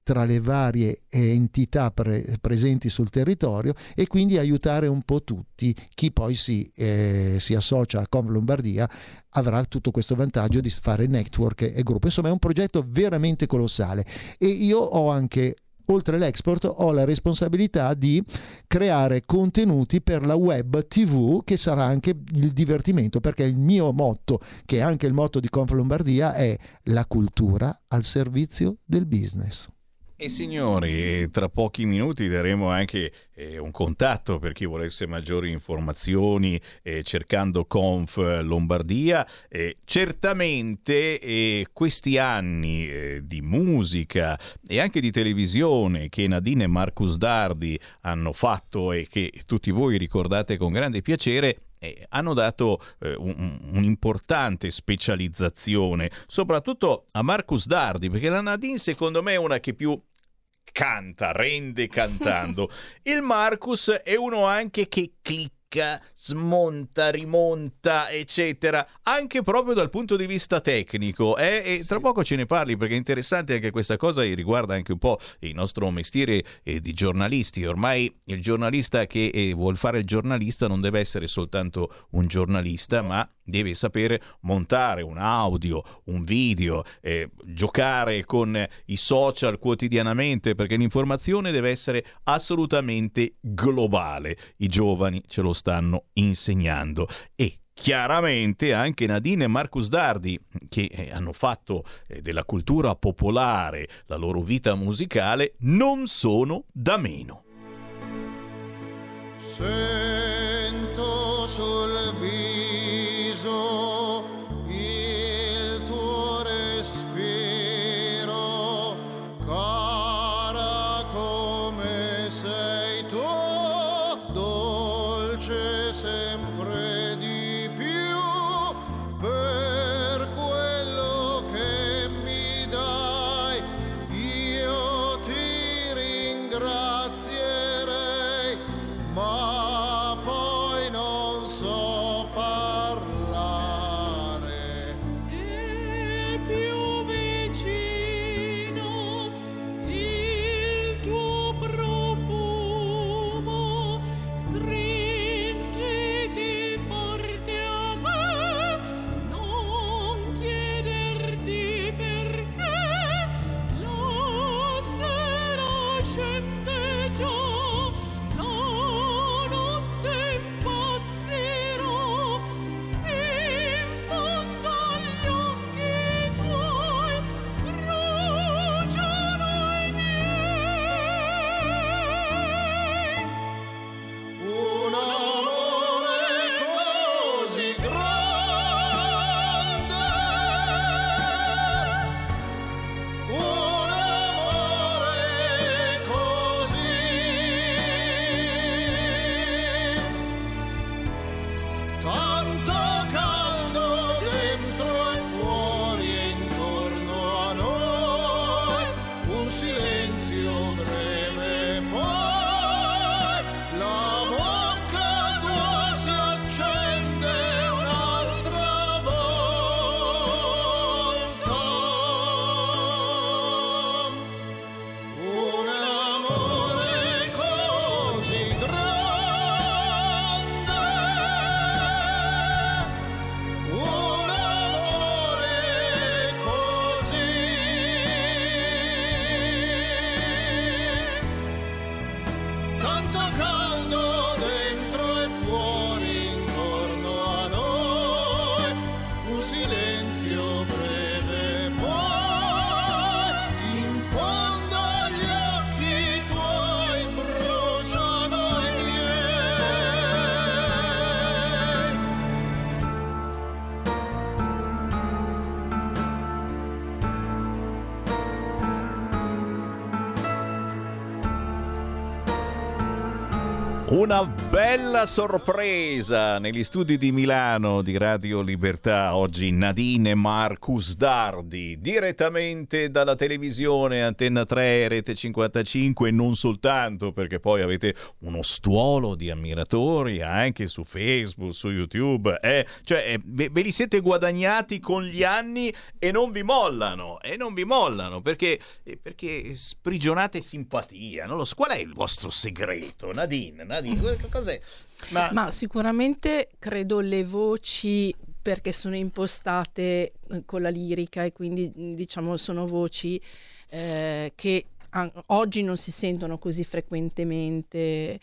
tra le varie eh, entità pre- presenti sul territorio e quindi aiutare un po' tutti. Chi poi si, eh, si associa a Conv Lombardia avrà tutto questo vantaggio di fare network e gruppo. Insomma è un progetto veramente colossale e io ho anche oltre all'export ho la responsabilità di creare contenuti per la web TV che sarà anche il divertimento perché il mio motto che è anche il motto di Conf Lombardia è la cultura al servizio del business. E signori, tra pochi minuti daremo anche eh, un contatto per chi volesse maggiori informazioni eh, cercando Conf Lombardia. Eh, certamente eh, questi anni eh, di musica e anche di televisione che Nadine e Marcus Dardi hanno fatto e che tutti voi ricordate con grande piacere eh, hanno dato eh, un- un'importante specializzazione, soprattutto a Marcus Dardi, perché la Nadine secondo me è una che più canta, rende cantando. Il Marcus è uno anche che clicca, smonta, rimonta, eccetera, anche proprio dal punto di vista tecnico. eh, E tra poco ce ne parli perché è interessante anche questa cosa e riguarda anche un po' il nostro mestiere eh, di giornalisti. Ormai il giornalista che eh, vuol fare il giornalista non deve essere soltanto un giornalista, ma deve sapere montare un audio, un video, eh, giocare con i social quotidianamente perché l'informazione deve essere assolutamente globale. I giovani ce lo stanno insegnando e Chiaramente anche Nadine e Marcus Dardi, che eh, hanno fatto eh, della cultura popolare la loro vita musicale, non sono da meno. Sento sul viso Una bella sorpresa negli studi di Milano di Radio Libertà. Oggi Nadine Marcus Dardi, direttamente dalla televisione Antenna 3, Rete 55 e non soltanto perché poi avete uno stuolo di ammiratori anche su Facebook, su YouTube. eh. Cioè, eh, ve, ve li siete guadagnati con gli anni e non vi mollano. E non vi mollano perché, eh, perché sprigionate simpatia. Non lo so. Qual è il vostro segreto? Nadine, Nadine, cos'è? Ma, Ma sicuramente credo le voci perché sono impostate eh, con la lirica e quindi mh, diciamo sono voci eh, che oggi non si sentono così frequentemente.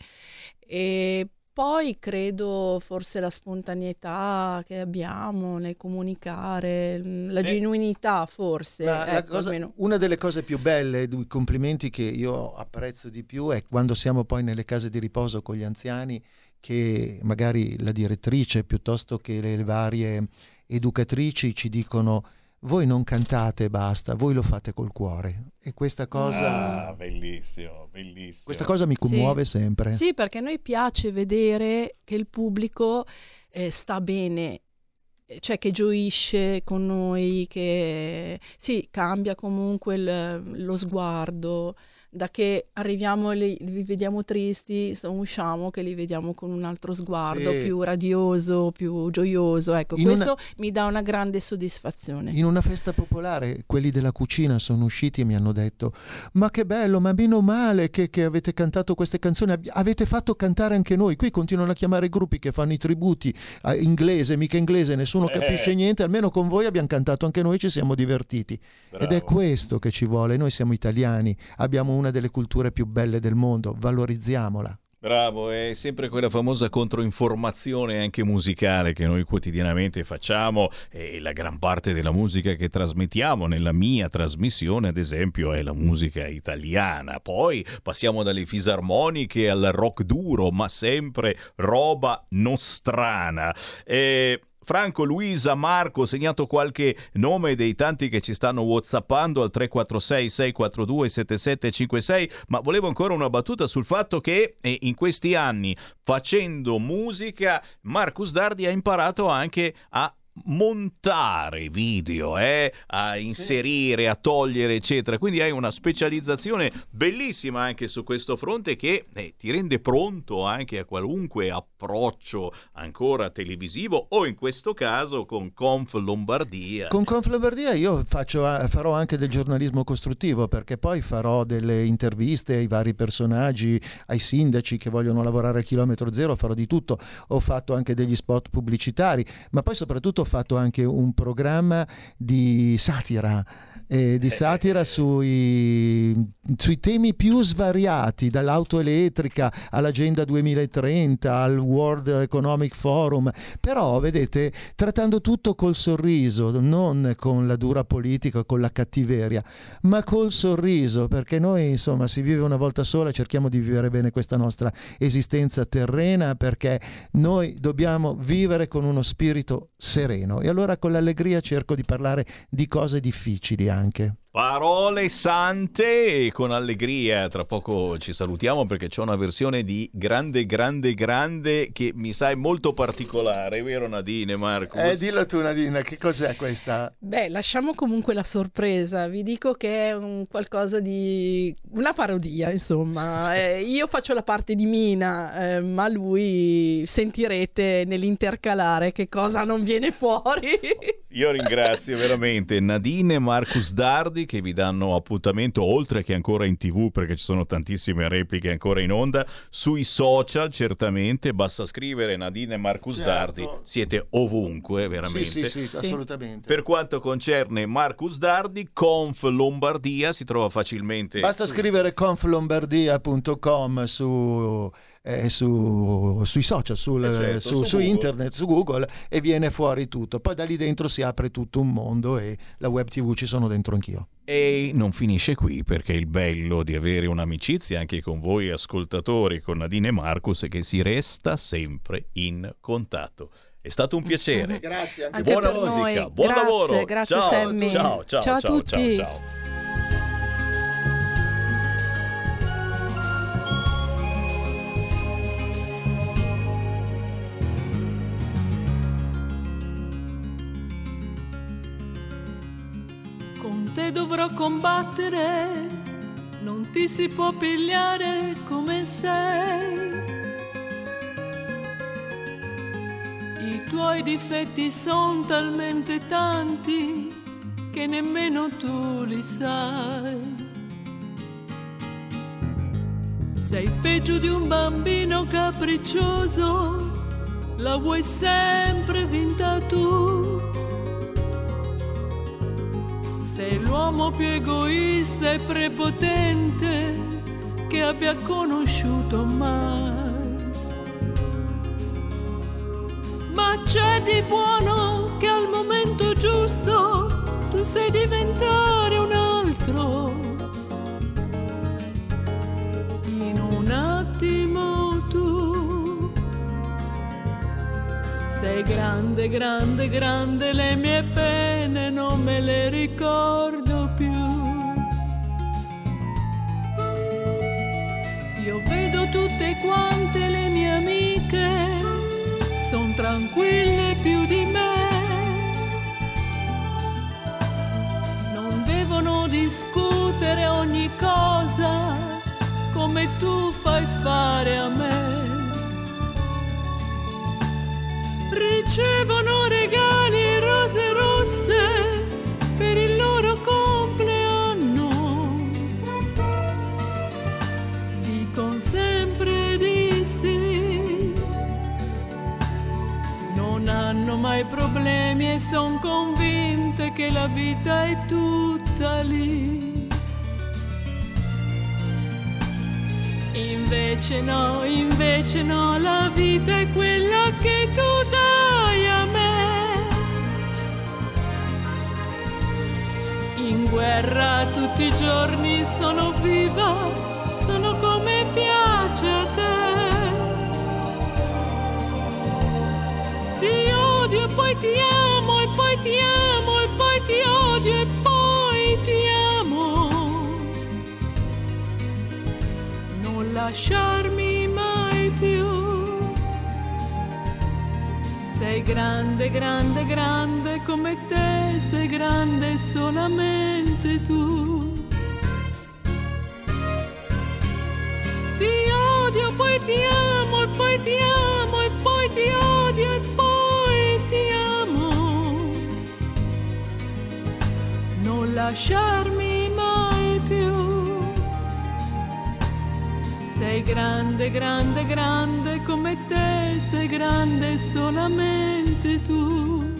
E poi credo forse la spontaneità che abbiamo nel comunicare, mm, la Eh, genuinità forse. La- la ecco, cosa- almeno. una delle cose più belle, i complimenti che io apprezzo di più è quando siamo poi nelle case di riposo con gli anziani che magari la direttrice piuttosto che le varie educatrici ci dicono voi non cantate e basta, voi lo fate col cuore. E questa cosa, Ah, bellissimo, bellissimo. questa cosa mi commuove sempre. Sì, perché a noi piace vedere che il pubblico eh, sta bene, eh, cioè che gioisce con noi, che sì, cambia comunque il- lo sguardo. Da che arriviamo e li, li vediamo tristi, insomma, usciamo che li vediamo con un altro sguardo Sì. più radioso, più gioioso. Ecco, In una- questo mi dà una grande soddisfazione. In una festa popolare, quelli della cucina sono usciti e mi hanno detto: Ma che bello, ma meno male che, che avete cantato queste canzoni, avete fatto cantare anche noi. Qui continuano a chiamare i gruppi che fanno i tributi a inglese, mica inglese, nessuno Eh. capisce niente. Almeno con voi abbiamo cantato anche noi, ci siamo divertiti. Ed è Bravo. questo che ci vuole. Noi siamo italiani, abbiamo una delle culture più belle del mondo, valorizziamola. Bravo, è sempre quella famosa controinformazione anche musicale che noi quotidianamente facciamo e la gran parte della musica che trasmettiamo nella mia trasmissione, ad esempio, è la musica italiana. Poi passiamo dalle fisarmoniche al rock duro, ma sempre roba nostrana. E Franco, Luisa, Marco, segnato qualche nome dei tanti che ci stanno whatsappando al 346 642 7756, ma volevo ancora una battuta sul fatto che eh, in questi anni facendo musica Marcus Dardi ha imparato anche a montare video, eh, a inserire, a togliere, eccetera. Quindi hai una specializzazione bellissima anche su questo fronte che eh, ti rende pronto anche a qualunque approccio ancora televisivo o in questo caso con Conf Lombardia. Con Conf Lombardia io faccio, farò anche del giornalismo costruttivo perché poi farò delle interviste ai vari personaggi, ai sindaci che vogliono lavorare a chilometro zero, farò di tutto. Ho fatto anche degli spot pubblicitari, ma poi soprattutto fatto anche un programma di satira. Eh, di satira sui, sui temi più svariati, dall'auto elettrica all'agenda 2030, al World Economic Forum, però vedete, trattando tutto col sorriso, non con la dura politica, con la cattiveria, ma col sorriso, perché noi insomma si vive una volta sola, cerchiamo di vivere bene questa nostra esistenza terrena, perché noi dobbiamo vivere con uno spirito sereno. E allora con l'allegria cerco di parlare di cose difficili anche anche. Parole sante e con allegria. Tra poco ci salutiamo perché c'è una versione di grande, grande, grande che mi sa è molto particolare, vero Nadine, Marcus? Eh, dillo tu Nadine, che cos'è questa? Beh, lasciamo comunque la sorpresa. Vi dico che è un qualcosa di. una parodia, insomma. Eh, io faccio la parte di Mina, eh, ma lui sentirete nell'intercalare che cosa non viene fuori. Io ringrazio veramente Nadine e Marcus Dardi che vi danno appuntamento oltre che ancora in tv perché ci sono tantissime repliche ancora in onda sui social certamente basta scrivere Nadine e Marcus Certo. Dardi siete ovunque veramente Sì, sì, sì, assolutamente. per quanto concerne Marcus Dardi Conf Lombardia si trova facilmente Basta scrivere conflombardia.com su, eh, su- sui social, sul- Eh certo, su, su su internet, su Google e viene fuori tutto. Poi da lì dentro si apre tutto un mondo e la web tv ci sono dentro anch'io. E non finisce qui perché il bello di avere un'amicizia anche con voi ascoltatori, con Nadine e Marcus, è che si resta sempre in contatto. È stato un piacere. Grazie Anche Buona per musica, noi. buon Grazie, lavoro. grazie, ciao, Sammy. ciao, ciao, Ciao a ciao, tutti. ciao, ciao. Te dovrò combattere, non ti si può pigliare come sei. I tuoi difetti sono talmente tanti che nemmeno tu li sai. Sei peggio di un bambino capriccioso, la vuoi sempre vinta tu. Sei l'uomo più egoista e prepotente che abbia conosciuto mai. Ma c'è di buono che al momento giusto tu sai diventare un altro. Sei grande, grande, grande, le mie pene non me le ricordo più. Io vedo tutte quante le mie amiche, son tranquille più di me. Non devono discutere ogni cosa problemi e sono convinte che la vita è tutta lì. Invece no, invece no, la vita è quella che tu dai a me. In guerra tutti i giorni sono viva, sono come piace a te. Ti odio e poi ti amo poi ti amo e poi ti odio e poi ti amo. Non lasciarmi mai più. Sei grande, grande, grande come te, sei grande solamente tu. Ti odio, poi ti amo, e poi ti amo, e poi ti odio, e poi Lasciarmi mai più. Sei grande, grande, grande come te, sei grande solamente tu.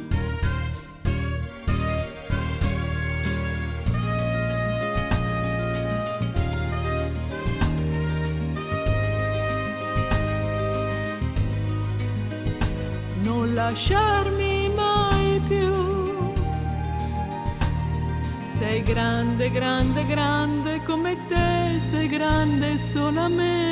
Lasciarmi grande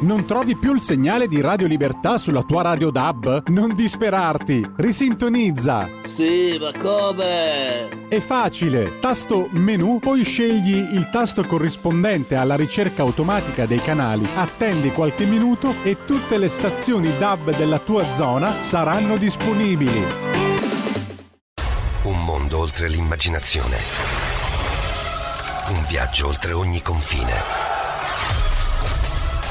non trovi più il segnale di Radio Libertà sulla tua radio DAB? Non disperarti, risintonizza. Sì, ma come? È facile, tasto menu, poi scegli il tasto corrispondente alla ricerca automatica dei canali, attendi qualche minuto e tutte le stazioni DAB della tua zona saranno disponibili. Un mondo oltre l'immaginazione. Un viaggio oltre ogni confine.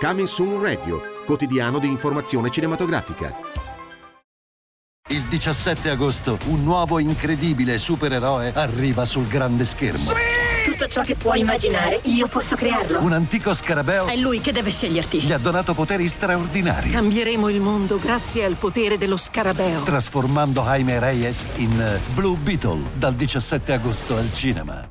Coming Soon Radio, quotidiano di informazione cinematografica. Il 17 agosto un nuovo incredibile supereroe arriva sul grande schermo. Tutto ciò che puoi immaginare, io posso crearlo. Un antico scarabeo È lui che deve sceglierti. gli ha donato poteri straordinari, Cambieremo il mondo grazie al potere dello scarabeo. trasformando Jaime Reyes in eh, Blue Beetle dal 17 agosto al cinema.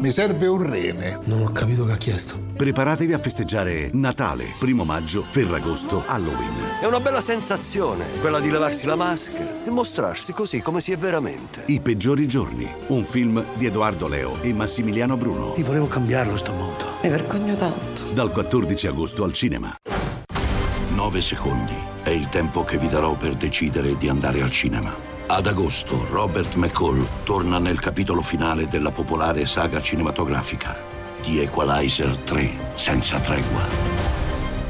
Mi serve un rene. Non ho capito che ha chiesto. Preparatevi a festeggiare Natale, primo maggio, Ferragosto, Halloween. È una bella sensazione, quella di levarsi la maschera e mostrarsi così come si è veramente. I peggiori giorni. Un film di Edoardo Leo e Massimiliano Bruno. Io volevo cambiarlo sto mondo. Mi vergogno tanto. Dal 14 agosto al cinema. 9 secondi. È il tempo che vi darò per decidere di andare al cinema. Ad agosto Robert McCall torna nel capitolo finale della popolare saga cinematografica. Di Equalizer 3 senza tregua.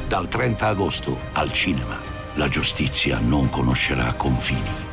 Dal 30 agosto al cinema. La giustizia non conoscerà confini.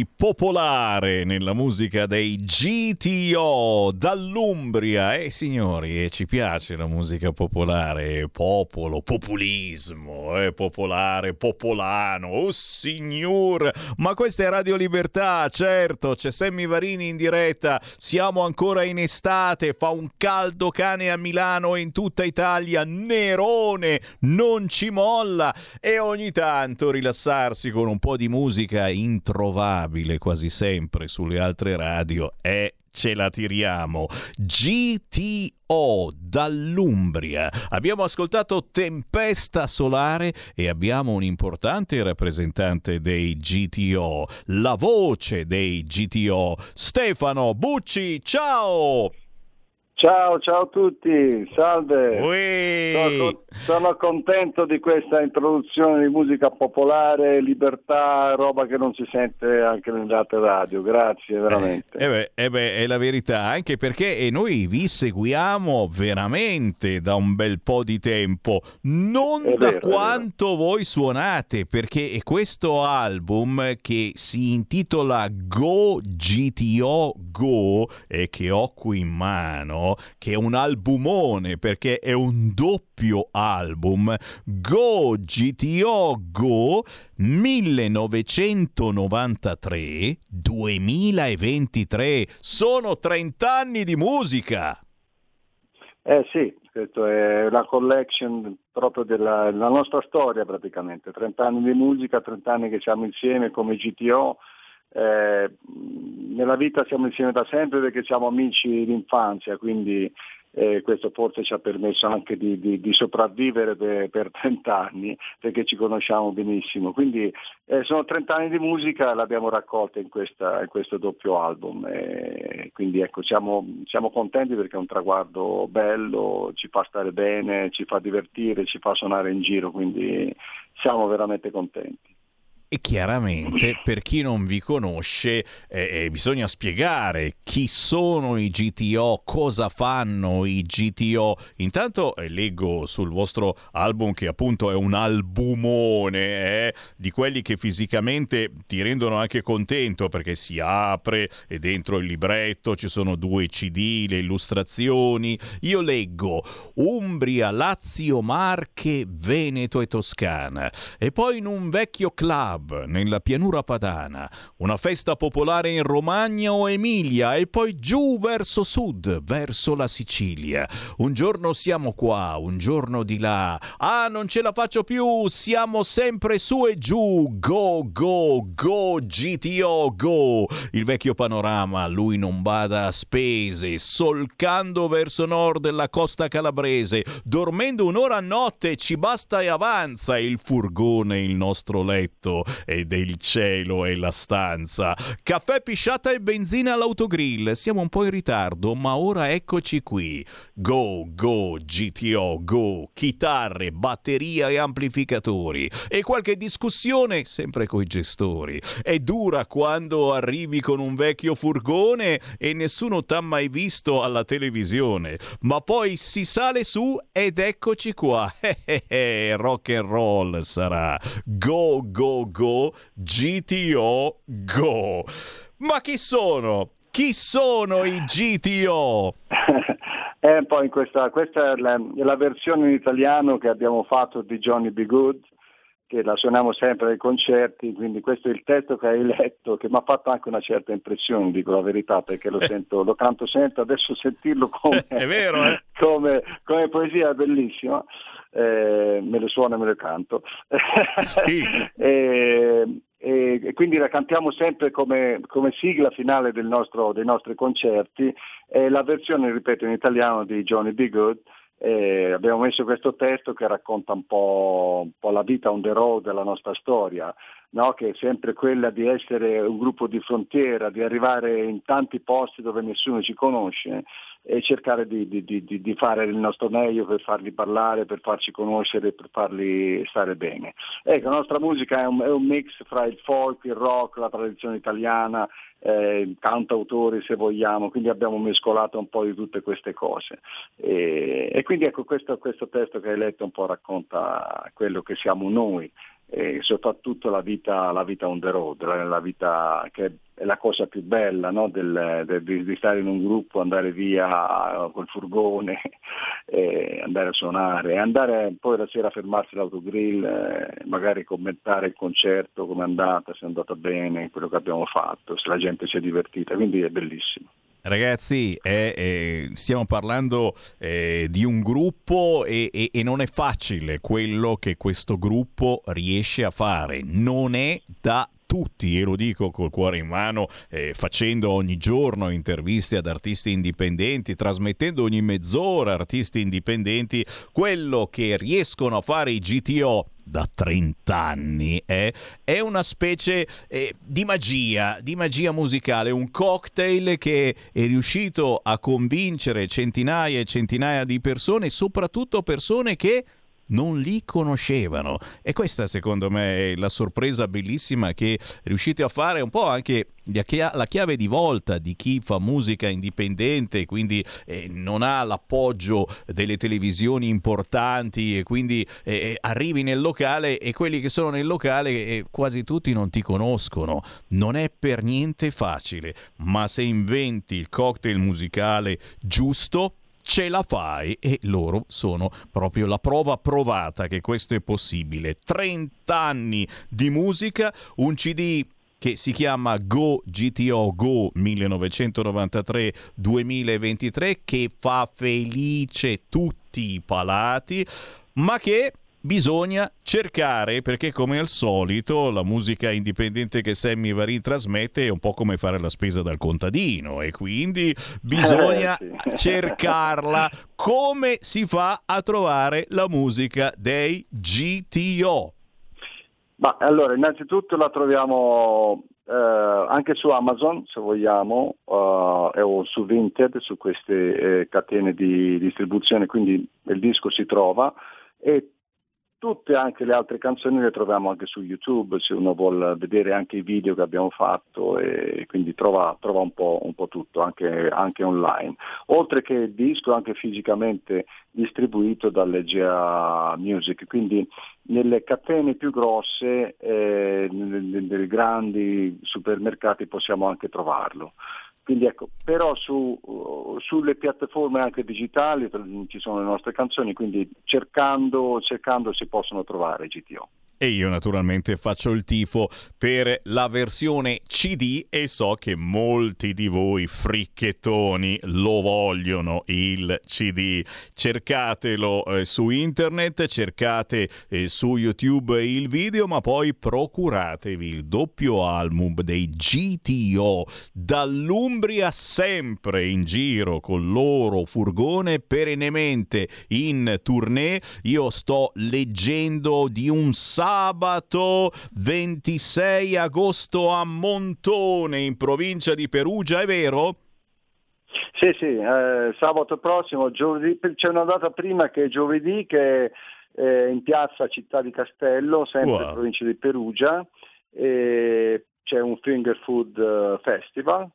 Di popolare nella musica dei GTO dall'Umbria. Eh signori, eh, ci piace la musica popolare, popolo, populismo, eh, popolare, popolano. Oh signor, ma questa è Radio Libertà, certo, c'è Sammy Varini in diretta. Siamo ancora in estate, fa un caldo cane a Milano e in tutta Italia. Nerone non ci molla e ogni tanto rilassarsi con un po' di musica introvabile quasi sempre sulle altre radio e ce la tiriamo. GTO dall'Umbria. Abbiamo ascoltato Tempesta Solare e abbiamo un importante rappresentante dei GTO, la voce dei GTO, Stefano Bucci. Ciao! Ciao, ciao a tutti, salve. Sono, sono contento di questa introduzione di musica popolare, libertà, roba che non si sente anche nelle altre radio. Grazie, veramente. Eh beh, eh beh, è la verità, anche perché eh, noi vi seguiamo veramente da un bel po' di tempo, non È da vero, quanto voi suonate, perché questo album che si intitola Go GTO Go e che ho qui in mano Che è un albumone perché è un doppio album, Go GTO Go 1993-2023. Sono 30 anni di musica. Eh sì, questa è la collection proprio della, nostra storia praticamente, 30 anni di musica, 30 anni che siamo insieme come GTO, eh, nella vita siamo insieme da sempre perché siamo amici d'infanzia, quindi eh, questo forse ci ha permesso anche di, di, di sopravvivere per, per 30 anni perché ci conosciamo benissimo. Quindi eh, sono 30 anni di musica, l'abbiamo raccolta in, questa, in questo doppio album. Eh, quindi ecco, siamo, siamo, contenti perché è un traguardo bello, ci fa stare bene, ci fa divertire, ci fa suonare in giro, quindi siamo veramente contenti. E chiaramente per chi non vi conosce eh, eh, bisogna spiegare chi sono i GTO, cosa fanno i GTO. Intanto eh, leggo sul vostro album che appunto è un albumone eh, di quelli che fisicamente ti rendono anche contento perché si apre e dentro il libretto ci sono due CD, le illustrazioni. Io leggo Umbria, Lazio, Marche, Veneto e Toscana e poi in un vecchio club Club nella pianura padana, una festa popolare in Romagna o Emilia e poi giù verso sud, verso la Sicilia. Un giorno siamo qua, un giorno di là. Ah, non ce la faccio più, siamo sempre su e giù. Go, go, go, GTO, go. Il vecchio panorama, lui non bada a spese, solcando verso nord la costa calabrese, dormendo un'ora a notte, ci basta e avanza il furgone, il nostro letto ed il cielo e la stanza. Caffè, pisciata e benzina all'autogrill. Siamo un po' in ritardo, ma ora eccoci qui. Go, go, GTO, go. Chitarre, batteria e amplificatori. E qualche discussione sempre coi gestori. È dura quando arrivi con un vecchio furgone e nessuno t'ha mai visto alla televisione. Ma poi si sale su ed eccoci qua. rock and roll sarà. Go, go, go Go GTO Go. Ma chi sono? Chi sono i GTO? eh, poi questa, questa è, la, è la versione in italiano che abbiamo fatto di Johnny B. Good che la suoniamo sempre ai concerti, quindi questo è il testo che hai letto, che mi ha fatto anche una certa impressione, dico la verità, perché lo, sento, lo canto sempre, adesso sentirlo come, è vero, eh? come, come poesia è bellissima eh, me le suono e me le canto. Sì. e, e, quindi la cantiamo sempre come, come sigla finale del nostro, dei nostri concerti. È la versione, ripeto, in italiano di Johnny B. Good. Eh, abbiamo messo questo testo che racconta un po', un po', la vita on the road della nostra storia, no? che è sempre quella di essere un gruppo di frontiera, di arrivare in tanti posti dove nessuno ci conosce e cercare di, di, di, di, fare il nostro meglio per farli parlare, per farci conoscere, per farli stare bene. Ecco, la nostra musica è un, è un mix fra il folk, il rock, la tradizione italiana, eh, cantautori se vogliamo, quindi abbiamo mescolato un po' di tutte queste cose. E, e quindi ecco questo, questo testo che hai letto un po' racconta quello che siamo noi e soprattutto la vita, la vita on the road, la vita che è la cosa più bella no? del, del, di stare in un gruppo, andare via col furgone, andare a suonare, andare poi la sera a fermarsi all'autogrill, eh, magari commentare il concerto, come è andata, se è andata bene, quello che abbiamo fatto, se la gente si è divertita, quindi è bellissimo. Ragazzi, è, è, stiamo parlando eh, di un gruppo e, e, e, non è facile quello che questo gruppo riesce a fare. Non è da tutti, e lo dico col cuore in mano, eh, facendo ogni giorno interviste ad artisti indipendenti, trasmettendo ogni mezz'ora artisti indipendenti, quello che riescono a fare i GTO da 30 anni eh, è una specie eh, di magia, di magia musicale, un cocktail che è riuscito a convincere centinaia e centinaia di persone, soprattutto persone che non li conoscevano. E questa secondo me è la sorpresa bellissima che riuscite a fare un po' anche la chiave di volta di chi fa musica indipendente, quindi eh, non ha l'appoggio delle televisioni importanti e quindi eh, eh, arrivi nel locale e quelli che sono nel locale eh, quasi tutti non ti conoscono. Non è per niente facile, ma se inventi il cocktail musicale giusto, ce la fai e loro sono proprio la prova provata che questo è possibile. 30 anni di musica, un CD che si chiama Go GTO Go 1993-2023 che fa felice tutti i palati, ma che bisogna cercare perché come al solito la musica indipendente che Sammy Varin trasmette è un po' come fare la spesa dal contadino e quindi bisogna Eh, sì. cercarla come si fa a trovare la musica dei GTO Ma allora, innanzitutto la troviamo eh, anche su Amazon, se vogliamo, eh, o su Vinted, su queste eh, catene di distribuzione, quindi il disco si trova e tutte anche le altre canzoni le troviamo anche su YouTube se uno vuole vedere anche i video che abbiamo fatto e quindi trova, trova un, po', un po' tutto anche, anche online. Oltre che il disco anche fisicamente distribuito dalle GA Music, quindi nelle catene più grosse, eh, nei grandi supermercati possiamo anche trovarlo. Quindi ecco, però su, sulle piattaforme anche digitali ci sono le nostre canzoni, quindi cercando, cercando si possono trovare GTO. E io naturalmente faccio il tifo per la versione CD e so che molti di voi fricchettoni lo vogliono il CD. Cercatelo eh, su internet, cercate eh, su YouTube il video, ma poi procuratevi il doppio album dei GTO dall'Umbria sempre in giro col loro furgone perennemente in tournée. Io sto leggendo di un sabato 26 agosto a Montone in provincia di Perugia, è vero? Sì, sì, eh, sabato prossimo, giovedì, c'è una data prima che è giovedì che è in piazza Città di Castello, sempre Wow. in provincia di Perugia, e c'è un Finger Food eh, Festival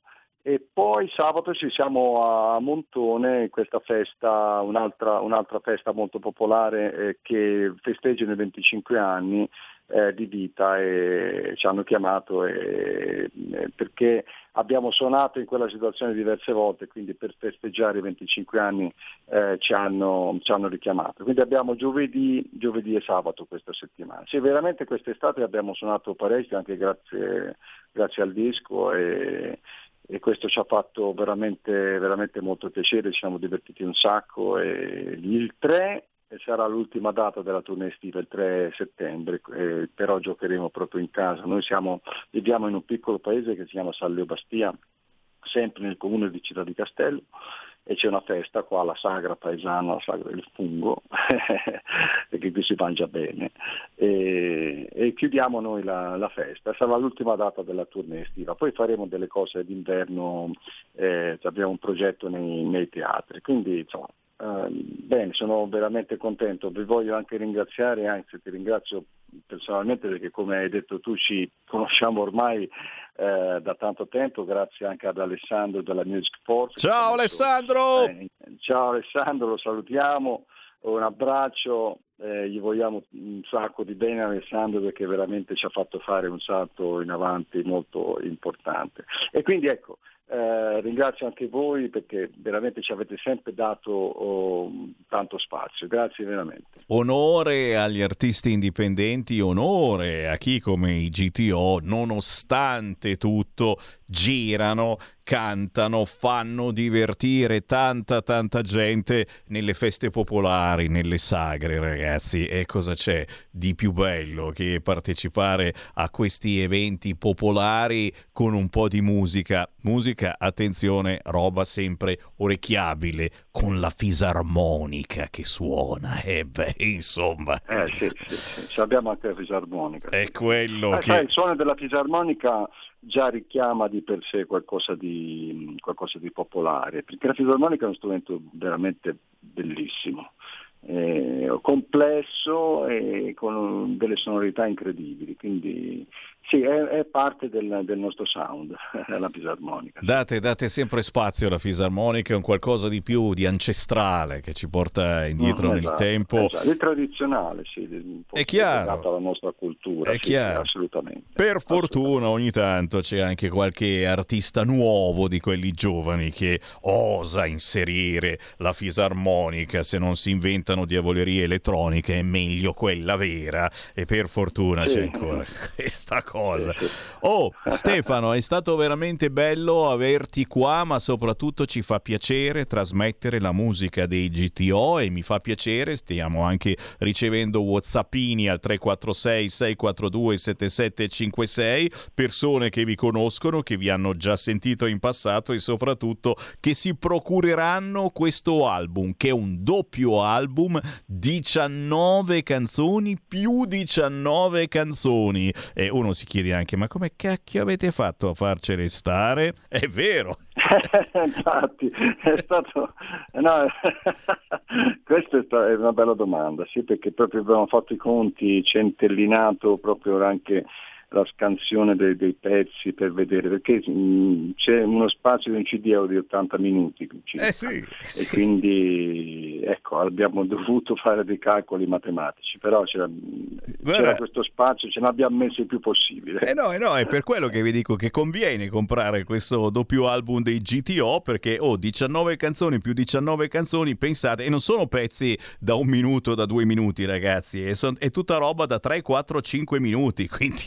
e poi sabato ci siamo a Montone, questa festa, un'altra, un'altra festa molto popolare eh, che festeggiano i 25 anni eh, di vita e ci hanno chiamato e- eh, perché abbiamo suonato in quella situazione diverse volte, quindi per festeggiare i 25 anni eh, ci, hanno, ci hanno richiamato. Quindi abbiamo giovedì, giovedì e sabato questa settimana. Sì, veramente quest'estate abbiamo suonato parecchio anche grazie, grazie al disco e, e questo ci ha fatto veramente, veramente molto piacere, ci siamo divertiti un sacco e il 3 sarà l'ultima data della tournée estiva, il 3 settembre, eh, però giocheremo proprio in casa. Noi siamo, viviamo in un piccolo paese che si chiama Sallio Bastia, sempre nel comune di Città di Castello e c'è una festa qua, la sagra paesana, la sagra del fungo, perché qui si mangia bene, e, e chiudiamo noi la, la festa, sarà l'ultima data della tournée estiva, poi faremo delle cose d'inverno, eh, abbiamo un progetto nei, nei teatri, quindi insomma, eh, bene, sono veramente contento, vi voglio anche ringraziare, anzi ti ringrazio personalmente perché come hai detto tu ci conosciamo ormai eh, da tanto tempo, grazie anche ad Alessandro della Music Force. Ciao Alessandro! Eh, ciao Alessandro, lo salutiamo, un abbraccio, eh, gli vogliamo un sacco di bene Alessandro perché veramente ci ha fatto fare un salto in avanti molto importante. E quindi ecco, eh, ringrazio anche voi perché veramente ci avete sempre dato oh, tanto spazio, grazie veramente. Onore agli artisti indipendenti, onore a chi come i GTO, nonostante tutto, girano, cantano, fanno divertire tanta tanta gente nelle feste popolari, nelle sagre, ragazzi. E cosa c'è di più bello che partecipare a questi eventi popolari con un po' di musica? Musica, attenzione, roba sempre orecchiabile, con la fisarmonica che suona. E beh, insomma, Eh sì, sì, sì, ci abbiamo anche la fisarmonica. è quello Eh, che... sai, il suono della fisarmonica già richiama di per sé qualcosa di, qualcosa di popolare, perché la fisarmonica è uno strumento veramente bellissimo. Eh, complesso e con delle sonorità incredibili, quindi sì, è, è parte del, del, nostro sound, la fisarmonica. Date, date, sempre spazio alla fisarmonica, è un qualcosa di più, di ancestrale che ci porta indietro no, esatto, nel tempo. Esatto. È tradizionale, sì, è chiaro. alla nostra cultura, è sì, chiaro. assolutamente. Per fortuna ogni tanto c'è anche qualche artista nuovo di quelli giovani che osa inserire la fisarmonica, se non si inventano diavolerie elettroniche è meglio quella vera e per fortuna sì. c'è ancora questa cosa. Oh, Stefano, è stato veramente bello averti qua, ma soprattutto ci fa piacere trasmettere la musica dei GTO e mi fa piacere, stiamo anche ricevendo whatsappini al 346 642 7756, persone che vi conoscono, che vi hanno già sentito in passato e soprattutto che si procureranno questo album, che è un doppio album, 19 canzoni più 19 canzoni. E uno si chiede anche ma come cacchio avete fatto a farcene stare? È vero. Infatti, è stato... No, questa è una bella domanda, sì, perché proprio abbiamo fatto i conti, centellinato proprio anche la scansione dei, dei, pezzi per vedere, perché mh, mm, c'è uno spazio di un CD di 80 minuti. Eh sì, e sì. quindi ecco, abbiamo dovuto fare dei calcoli matematici, però c'era, c'era questo spazio, ce l'abbiamo messo il più possibile. Eh no, eh no, è per quello che vi dico che conviene comprare questo doppio album dei GTO, perché ho oh, 19 canzoni più 19 canzoni, pensate, e non sono pezzi da un minuto, da due minuti ragazzi, è, son, è tutta roba da 3, 4, 5 minuti, quindi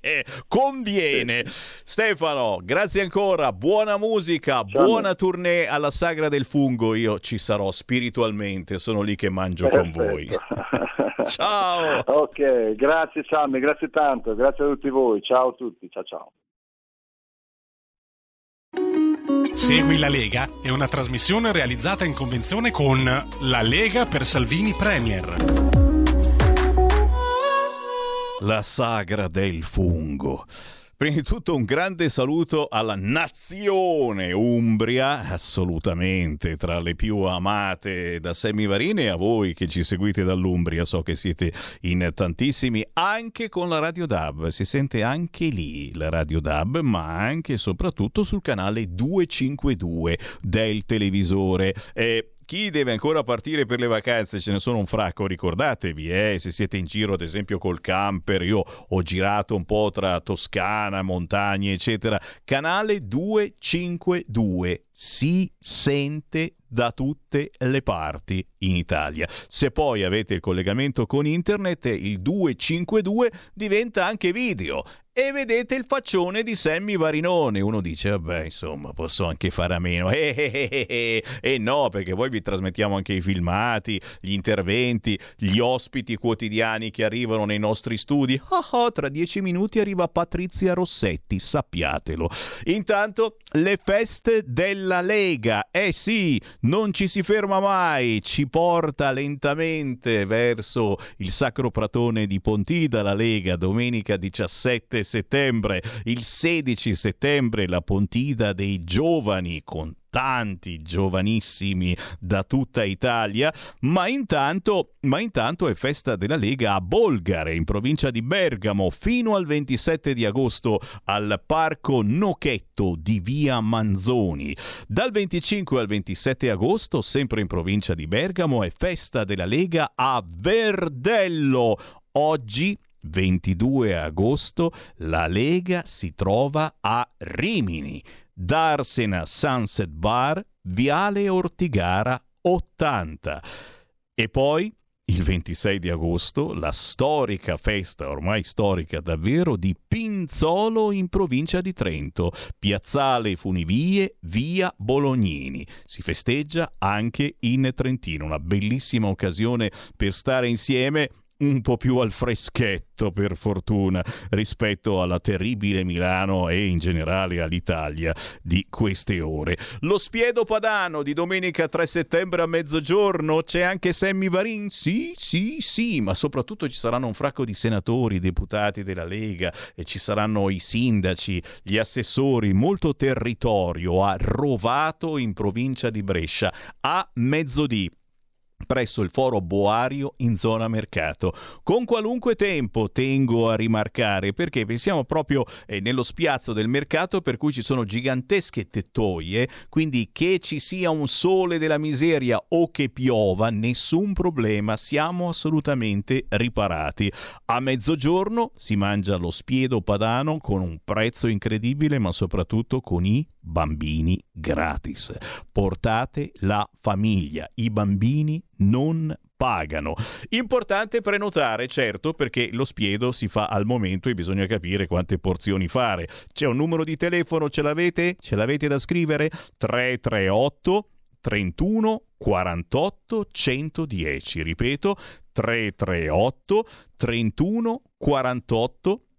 conviene. Stefano, grazie ancora, buona musica, Ciao. buona tournée alla Sagra del Fungo. Io ci sarò spiritualmente, sono lì che mangio Perfetto. con voi. ciao. Ok, grazie Sammy, grazie tanto, grazie a tutti voi. Ciao a tutti, ciao ciao. Segui la Lega è una trasmissione realizzata in convenzione con La Lega per Salvini Premier la sagra del fungo. Prima di tutto un grande saluto alla nazione Umbria, assolutamente tra le più amate da Semivarine e a voi che ci seguite dall'Umbria, so che siete in tantissimi, anche con la Radio DAB, si sente anche lì la Radio DAB, ma anche e soprattutto sul canale 252 del televisore. Eh, chi deve ancora partire per le vacanze, ce ne sono un fracco, ricordatevi, eh, se siete in giro ad esempio col camper, io ho girato un po' tra Toscana, montagne, eccetera, canale 252 si sente da tutte le parti in Italia. Se poi avete il collegamento con internet, il 252 diventa anche video e vedete il faccione di Sammy Varinone. Uno dice, vabbè, insomma, posso anche fare a meno. E eh, eh, eh, eh, no, perché poi vi trasmettiamo anche i filmati, gli interventi, gli ospiti quotidiani che arrivano nei nostri studi. Oh, oh, tra dieci minuti arriva Patrizia Rossetti, sappiatelo. Intanto, le feste della Lega. Eh sì, non ci si ferma mai, ci porta lentamente verso il Sacro Pratone di Pontida, la Lega, domenica 17 settembre, il 16 settembre la Pontida dei giovani con tanti giovanissimi da tutta Italia, ma intanto, ma intanto è festa della Lega a Bolgare, in provincia di Bergamo, fino al 27 di agosto al Parco Nochetto di Via Manzoni. Dal 25 al 27 agosto, sempre in provincia di Bergamo, è festa della Lega a Verdello. Oggi 22 agosto la Lega si trova a Rimini, Darsena Sunset Bar, Viale Ortigara 80. E poi il 26 di agosto la storica festa, ormai storica davvero, di Pinzolo in provincia di Trento, Piazzale Funivie, via Bolognini. Si festeggia anche in Trentino, una bellissima occasione per stare insieme un po' più al freschetto, per fortuna, rispetto alla terribile Milano e in generale all'Italia di queste ore. Lo spiedo padano di domenica 3 settembre a mezzogiorno, c'è anche Sammy Varin? Sì, sì, sì, ma soprattutto ci saranno un fracco di senatori, deputati della Lega e ci saranno i sindaci, gli assessori, molto territorio a Rovato in provincia di Brescia a mezzodì presso il foro Boario in zona mercato. Con qualunque tempo tengo a rimarcare perché pensiamo proprio eh, nello spiazzo del mercato per cui ci sono gigantesche tettoie, quindi che ci sia un sole della miseria o che piova, nessun problema, siamo assolutamente riparati. A mezzogiorno si mangia lo spiedo padano con un prezzo incredibile, ma soprattutto con i bambini gratis. Portate la famiglia, i bambini non pagano. Importante prenotare, certo, perché lo spiedo si fa al momento e bisogna capire quante porzioni fare. C'è un numero di telefono, ce l'avete? Ce l'avete da scrivere? 338 31 48 110. Ripeto, 338 31 48 110.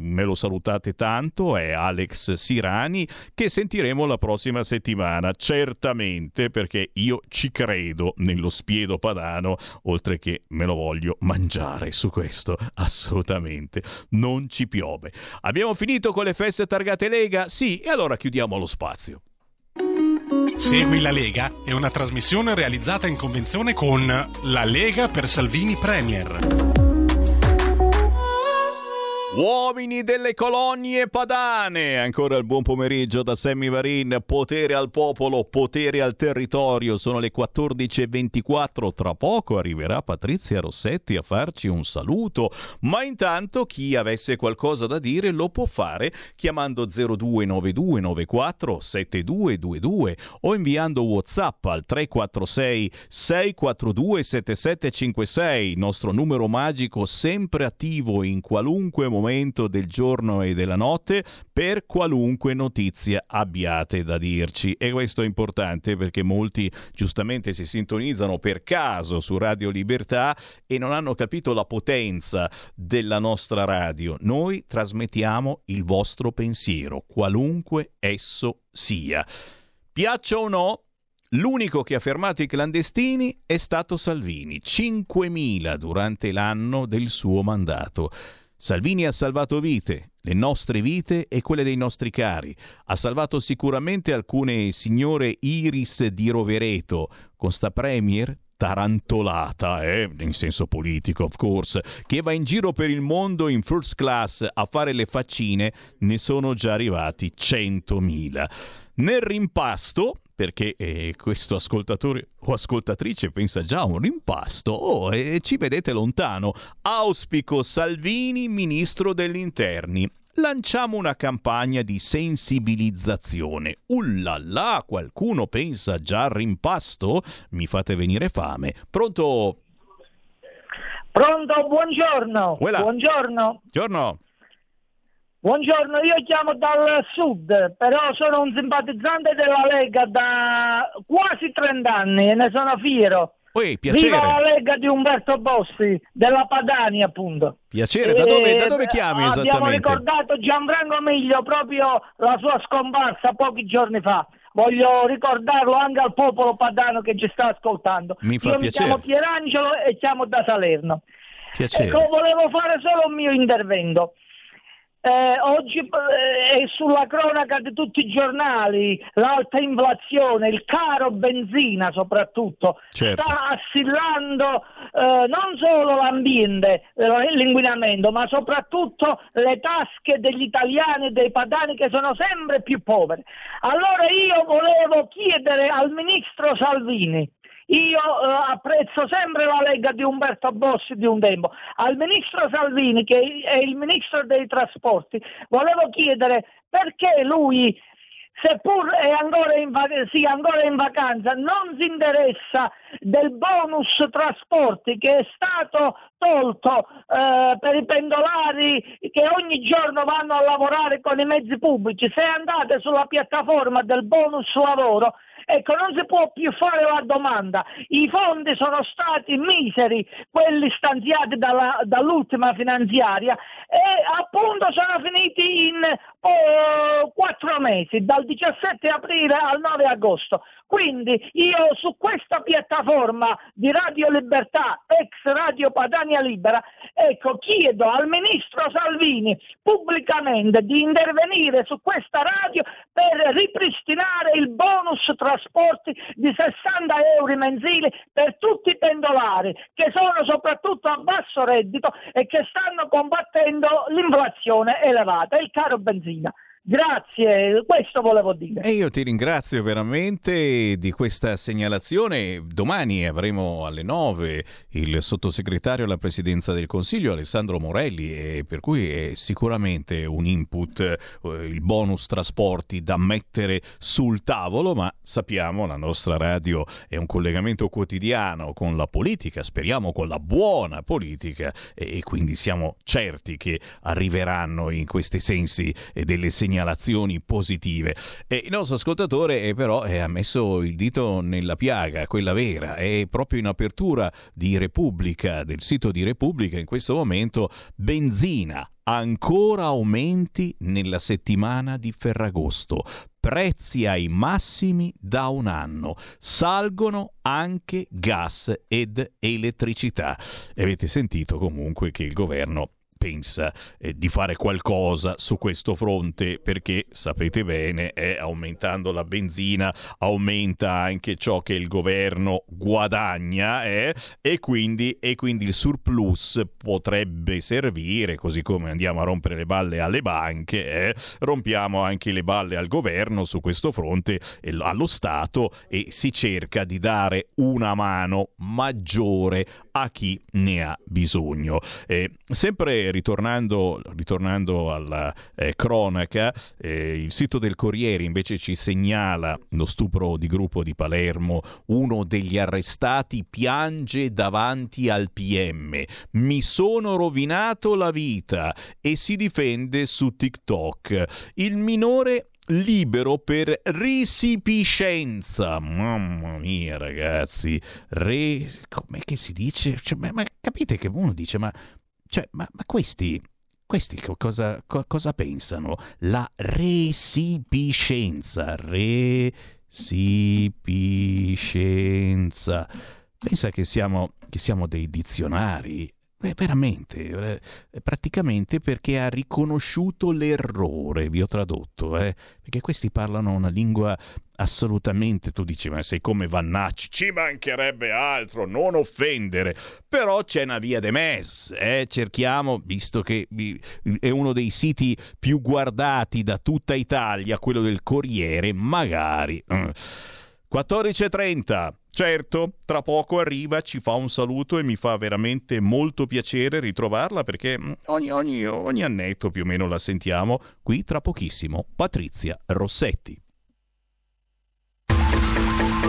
Me lo salutate tanto, è Alex Sirani che sentiremo la prossima settimana, certamente perché io ci credo nello spiedo padano, oltre che me lo voglio mangiare su questo, assolutamente. Non ci piove. Abbiamo finito con le feste targate Lega? Sì, e allora chiudiamo lo spazio. Segui la Lega è una trasmissione realizzata in convenzione con La Lega per Salvini Premier. Uomini delle colonie padane, ancora il buon pomeriggio da Sammy Varin, potere al popolo, potere al territorio, sono le 14.24, tra poco arriverà Patrizia Rossetti a farci un saluto, ma intanto chi avesse qualcosa da dire lo può fare chiamando 029294 7222 o inviando Whatsapp al 346 642 7756, nostro numero magico sempre attivo in qualunque momento momento del giorno e della notte per qualunque notizia abbiate da dirci. E questo è importante perché molti giustamente si sintonizzano per caso su Radio Libertà e non hanno capito la potenza della nostra radio. Noi trasmettiamo il vostro pensiero, qualunque esso sia. Piaccia o no, L'unico che ha fermato i clandestini è stato Salvini, 5.000 durante l'anno del suo mandato. Salvini ha salvato vite, le nostre vite e quelle dei nostri cari. Ha salvato sicuramente alcune signore Iris di Rovereto, con sta Premier tarantolata, eh, in senso politico, of course, che va in giro per il mondo in first class a fare le faccine, ne sono già arrivati 100.000. Nel rimpasto, perché eh, questo ascoltatore o ascoltatrice pensa già a un rimpasto, oh, e ci vedete lontano. Auspico Salvini, ministro degli interni. Lanciamo una campagna di sensibilizzazione. Ullala, qualcuno pensa già al rimpasto? Mi fate venire fame. Pronto? Pronto, buongiorno. Uela. Buongiorno. Buongiorno. Buongiorno, io chiamo dal sud, però sono un simpatizzante della Lega da quasi 30 anni e ne sono fiero. Piacere. Viva la Lega di Umberto Bossi, della Padania appunto. Piacere, da dove, da dove chiami Abbiamo esattamente? ricordato Gianfranco Miglio proprio la sua scomparsa pochi giorni fa. Voglio ricordarlo anche al popolo padano che ci sta ascoltando. Mi fa Io piacere. mi chiamo Pierangelo e chiamo da Salerno. Piacere. Ecco, volevo fare solo un mio intervento. Eh, oggi eh, è sulla cronaca di tutti i giornali l'alta inflazione, il caro benzina soprattutto, Certo. sta assillando eh, non solo l'ambiente, eh, l'inquinamento, ma soprattutto le tasche degli italiani e dei padani che sono sempre più poveri. Allora io volevo chiedere al ministro Salvini, io eh, apprezzo sempre la Lega di Umberto Bossi di un tempo. Al ministro Salvini, che è il ministro dei trasporti, volevo chiedere perché lui, seppur è ancora in, va- sia ancora in vacanza, non si interessa del bonus trasporti che è stato tolto eh, per i pendolari che ogni giorno vanno a lavorare con i mezzi pubblici. Se andate sulla piattaforma del bonus lavoro, Ecco, non si può più fare la domanda. I fondi sono stati miseri, quelli stanziati dalla- dall'ultima finanziaria, e appunto sono finiti in quattro mesi, dal 17 aprile al 9 agosto. Quindi io su questa piattaforma di Radio Libertà, ex Radio Padania Libera, ecco, chiedo al ministro Salvini pubblicamente di intervenire su questa radio per ripristinare il bonus trasporti di 60 euro mensili per tutti i pendolari che sono soprattutto a basso reddito e che stanno combattendo l'inflazione elevata il caro benzina. Floride Grazie, questo volevo dire. E io ti ringrazio veramente di questa segnalazione. Domani avremo alle 9 il sottosegretario alla presidenza del Consiglio Alessandro Morelli per cui è sicuramente un input eh, il bonus trasporti da mettere sul tavolo, ma sappiamo la nostra radio è un collegamento quotidiano con la politica, speriamo con la buona politica e quindi siamo certi che arriveranno in questi sensi delle segnalazioni segnalazioni positive. E il nostro ascoltatore eh, però eh, ha messo il dito nella piaga, quella vera, è proprio in apertura di Repubblica, del sito di Repubblica in questo momento, benzina ancora aumenti nella settimana di Ferragosto. Prezzi ai massimi da un anno. Salgono anche gas ed elettricità. E avete sentito comunque che il governo pensa eh, di fare qualcosa su questo fronte perché sapete bene eh, aumentando la benzina aumenta anche ciò che il governo guadagna eh, e, quindi, e quindi il surplus potrebbe servire così come andiamo a rompere le balle alle banche eh, rompiamo anche le balle al governo su questo fronte allo Stato e si cerca di dare una mano maggiore a chi ne ha bisogno. Eh, sempre ritornando, ritornando alla eh, cronaca, eh, il sito del Corriere invece ci segnala lo stupro di gruppo di Palermo, uno degli arrestati piange davanti al PM, mi sono rovinato la vita e si difende su TikTok. Il minore libero per risipiscenza. Mamma mia, ragazzi, re... com'è che si dice? Cioè, ma, ma, capite che uno dice, ma, cioè, ma, ma questi, questi cosa, co, cosa pensano? La resipiscenza, resipiscenza. Pensa che siamo, che siamo dei dizionari Beh, veramente, eh, praticamente perché ha riconosciuto l'errore, vi ho tradotto, eh? perché questi parlano una lingua assolutamente, tu dici, ma sei come Vannacci, ci mancherebbe altro, non offendere, però c'è una via de mes, eh? cerchiamo, visto che è uno dei siti più guardati da tutta Italia, quello del Corriere, magari... 14.30 mm. Certo, tra poco arriva, ci fa un saluto e mi fa veramente molto piacere ritrovarla perché mm, ogni, ogni, ogni annetto più o meno la sentiamo qui tra pochissimo. Patrizia Rossetti.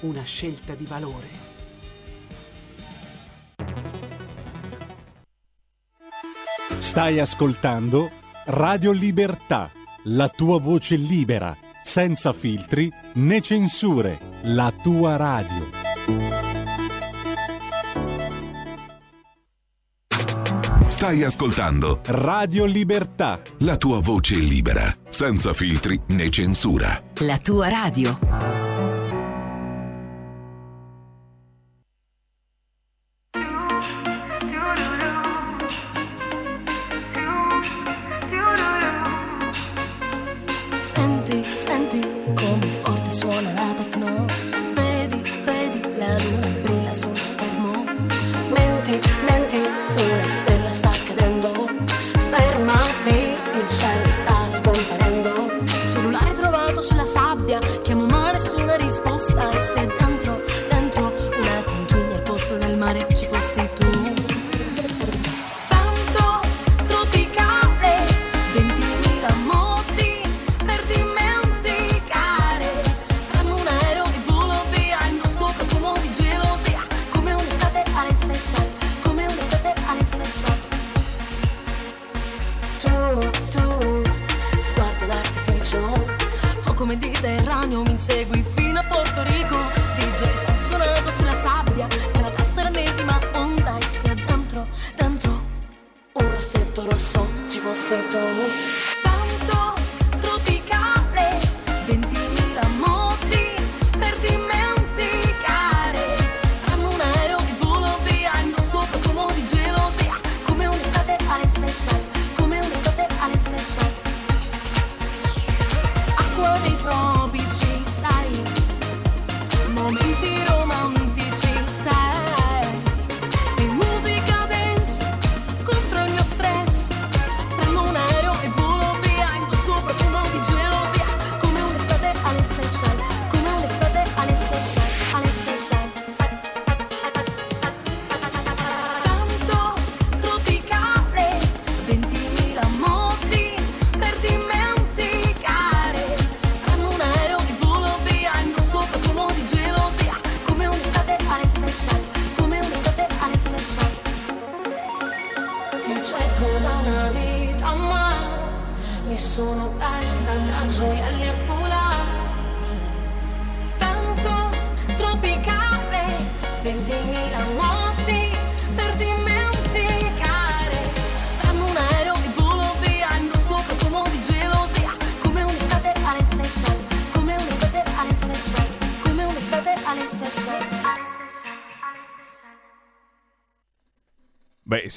una scelta di valore. Stai ascoltando Radio Libertà, la tua voce libera, senza filtri né censure, la tua radio. Stai ascoltando Radio Libertà, la tua voce libera, senza filtri né censura. La tua radio.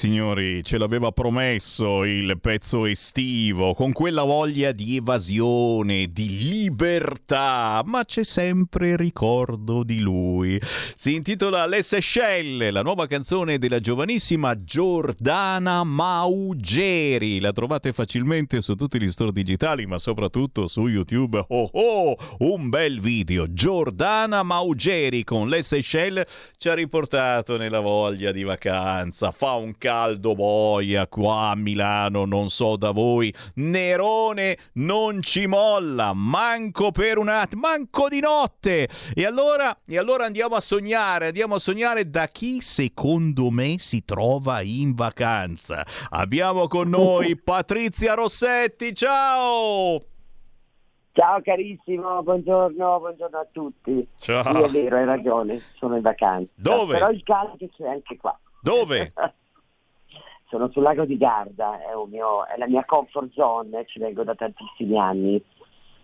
Signori, ce l'aveva promesso il pezzo estivo, con quella voglia di evasione, di libertà, ma c'è sempre ricordo di lui. Si intitola Le Seychelles, la nuova canzone della giovanissima Giordana Maugeri. La trovate facilmente su tutti gli store digitali, ma soprattutto su YouTube. Oh oh, un bel video. Giordana Maugeri con Le Seychelles ci ha riportato nella voglia di vacanza. Fa un caldo boia qua a Milano, non so da voi. Nerone non ci molla, manco per un attimo, manco di notte. E allora, e allora andiamo a sognare, andiamo a sognare da chi secondo me si trova in vacanza. Abbiamo con noi Patrizia Rossetti, ciao! Ciao carissimo, buongiorno, buongiorno a tutti. Ciao. Sì, è vero, hai ragione, sono in vacanza. Dove? Però il caldo c'è anche qua. Dove? sono sul lago di Garda, è, mio- è la mia comfort zone, ci vengo da tantissimi anni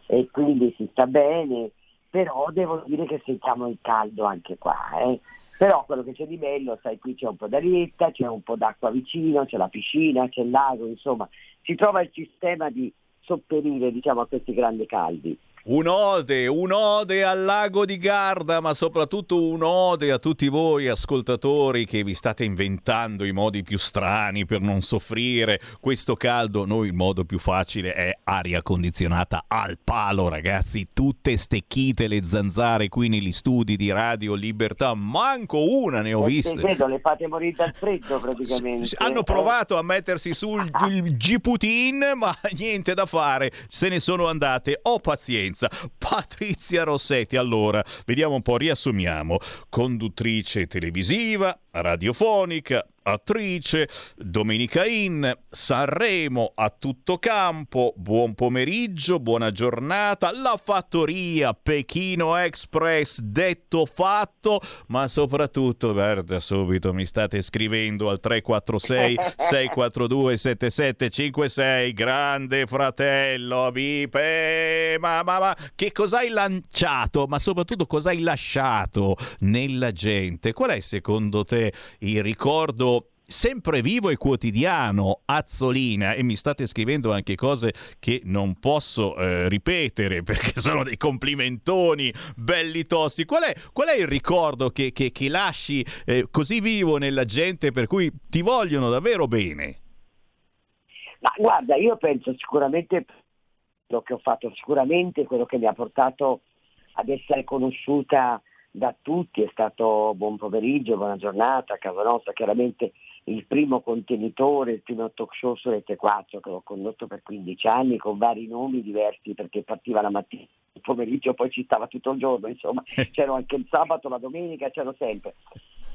e quindi si sta bene, però devo dire che sentiamo il caldo anche qua. eh. Però quello che c'è di bello, sai, qui c'è un po' d'arietta, c'è un po' d'acqua vicino, c'è la piscina, c'è il lago, insomma, si trova il sistema di sopperire diciamo, a questi grandi caldi. Un'ode, un'ode al lago di Garda, ma soprattutto un'ode a tutti voi ascoltatori che vi state inventando i modi più strani per non soffrire questo caldo. Noi il modo più facile è aria condizionata al palo, ragazzi. Tutte stecchite le zanzare qui negli studi di Radio Libertà. Manco una ne ho Eh, viste. sì, Vedo, le fate morire dal freddo praticamente. Hanno eh. provato a mettersi sul il G-Putin, ma niente da fare, se ne sono andate. Ho pazienza. Patrizia Rossetti, allora, vediamo un po', riassumiamo. Conduttrice televisiva, radiofonica, attrice, Domenica In, Sanremo a tutto campo, buon pomeriggio, buona giornata, la fattoria, Pechino Express, detto fatto, ma soprattutto, guarda, subito mi state scrivendo al 346 642 7756, grande fratello, Vipe, ma, ma, ma che cosa hai lanciato, ma soprattutto cosa hai lasciato nella gente? Qual è secondo te il ricordo sempre vivo e quotidiano Azzolina e mi state scrivendo anche cose che non posso eh, ripetere perché sono dei complimentoni belli tosti. Qual è, qual è il ricordo che, che- che lasci eh, così vivo nella gente per cui ti vogliono davvero bene? Ma guarda, io penso sicuramente quello che ho fatto, sicuramente quello che mi ha portato ad essere conosciuta da tutti. È stato buon pomeriggio, buona giornata, casa nostra, chiaramente il primo contenitore, il primo talk show su Rete 4 che ho condotto per 15 anni con vari nomi diversi perché partiva la mattina, il pomeriggio poi ci stava tutto il giorno, insomma c'ero anche il sabato, la domenica, c'ero sempre.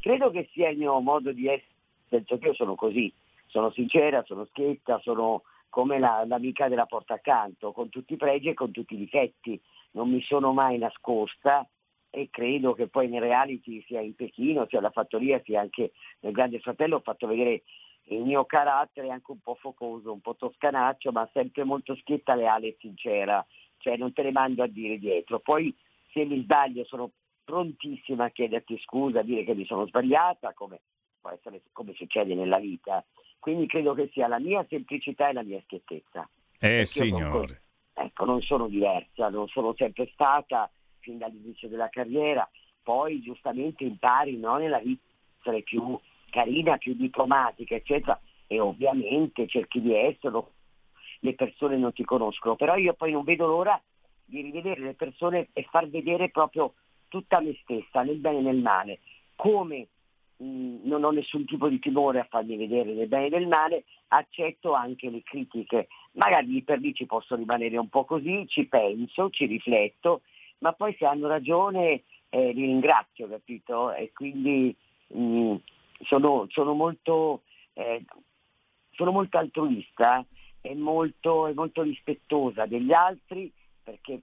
Credo che sia il mio modo di essere, penso che io sono così, sono sincera, sono schietta, sono come la, l'amica della porta accanto, con tutti i pregi e con tutti i difetti. Non mi sono mai nascosta e credo che poi nei reality sia in Pechino, sia alla fattoria, sia anche nel Grande Fratello ho fatto vedere il mio carattere anche un po' focoso, un po' toscanaccio, ma sempre molto schietta, leale e sincera, cioè non te le mando a dire dietro. Poi se mi sbaglio sono prontissima a chiederti scusa, a dire che mi sono sbagliata, come può essere come succede nella vita. Quindi credo che sia la mia semplicità e la mia schiettezza. Eh signore. Non, ecco, non sono diversa, non sono sempre stata fin dall'inizio della carriera, poi giustamente impari no, nella vita più carina, più diplomatica, eccetera, e ovviamente cerchi di esserlo, le persone non ti conoscono, però io poi non vedo l'ora di rivedere le persone e far vedere proprio tutta me stessa, nel bene e nel male, come mh, non ho nessun tipo di timore a farmi vedere nel bene e nel male, accetto anche le critiche, magari per lì ci posso rimanere un po' così, ci penso, ci rifletto, ma poi se hanno ragione eh, li ringrazio, capito? E quindi mh, sono, sono, molto, eh, sono molto altruista e molto, e molto rispettosa degli altri perché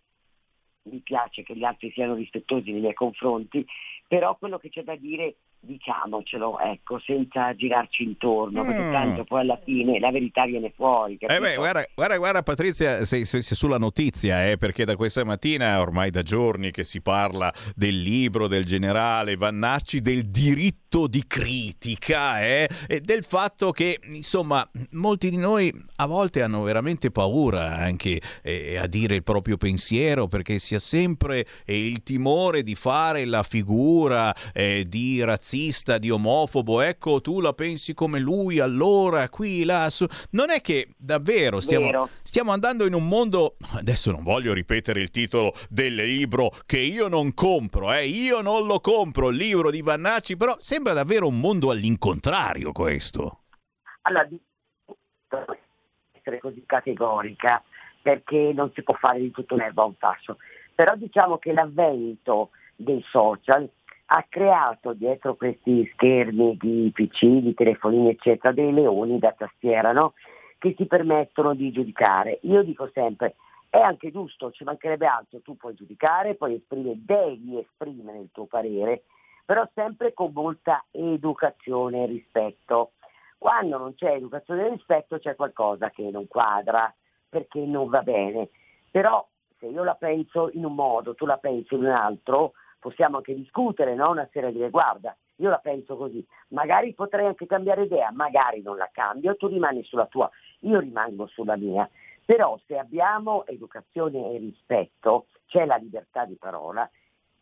mi piace che gli altri siano rispettosi nei miei confronti, però quello che c'è da dire diciamocelo, ecco, senza girarci intorno, mm. perché tanto poi alla fine la verità viene fuori. Eh beh, guarda, guarda, guarda Patrizia, sei, sei, sei, sulla notizia, eh, perché da questa mattina, ormai da giorni che si parla del libro del generale Vannacci, del diritto di critica eh, del fatto che, insomma, molti di noi a volte hanno veramente paura anche eh, a dire il proprio pensiero, perché si ha sempre eh, il timore di fare la figura eh, di razzista, di omofobo, ecco tu la pensi come lui, allora qui, là, su. Non è che davvero stiamo, stiamo andando in un mondo, adesso non voglio ripetere il titolo del libro che io non compro, eh? io non lo compro, il libro di Vannacci, però sembra davvero un mondo all'incontrario questo. Allora, essere così categorica perché non si può fare di tutto l'erba un passo, però diciamo che l'avvento dei social ha creato dietro questi schermi di PC, di telefonini, eccetera, dei leoni da tastiera, no? che ti permettono di giudicare. Io dico sempre, è anche giusto, ci mancherebbe altro, tu puoi giudicare, puoi esprimere, devi esprimere il tuo parere, però sempre con molta educazione e rispetto. Quando non c'è educazione e rispetto c'è qualcosa che non quadra, perché non va bene. Però se io la penso in un modo, tu la pensi in un altro, possiamo anche discutere, no? una sera dire guarda, io la penso così, magari potrei anche cambiare idea, magari non la cambio, tu rimani sulla tua, io rimango sulla mia. Però se abbiamo educazione e rispetto, c'è la libertà di parola,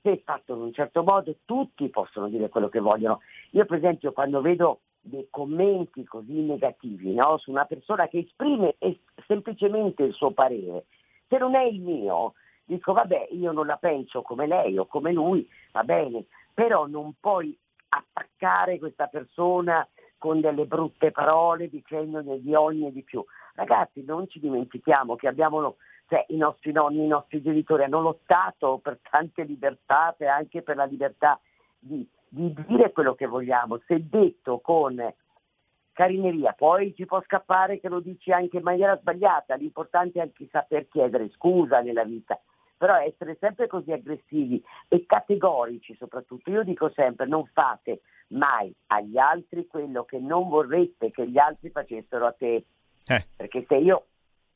se fatto in un certo modo tutti possono dire quello che vogliono. Io per esempio quando vedo dei commenti così negativi no? su una persona che esprime semplicemente il suo parere, se non è il mio, dico vabbè io non la penso come lei o come lui, va bene, però non puoi attaccare questa persona con delle brutte parole dicendone di ogni e di più. Ragazzi, non ci dimentichiamo che abbiamo, cioè, i nostri nonni, i nostri genitori hanno lottato per tante libertà e anche per la libertà di, di dire quello che vogliamo, se detto con carineria, poi ci può scappare che lo dici anche in maniera sbagliata, l'importante è anche saper chiedere scusa nella vita, però essere sempre così aggressivi e categorici soprattutto, io dico sempre non fate mai agli altri quello che non vorreste che gli altri facessero a te, eh. perché se io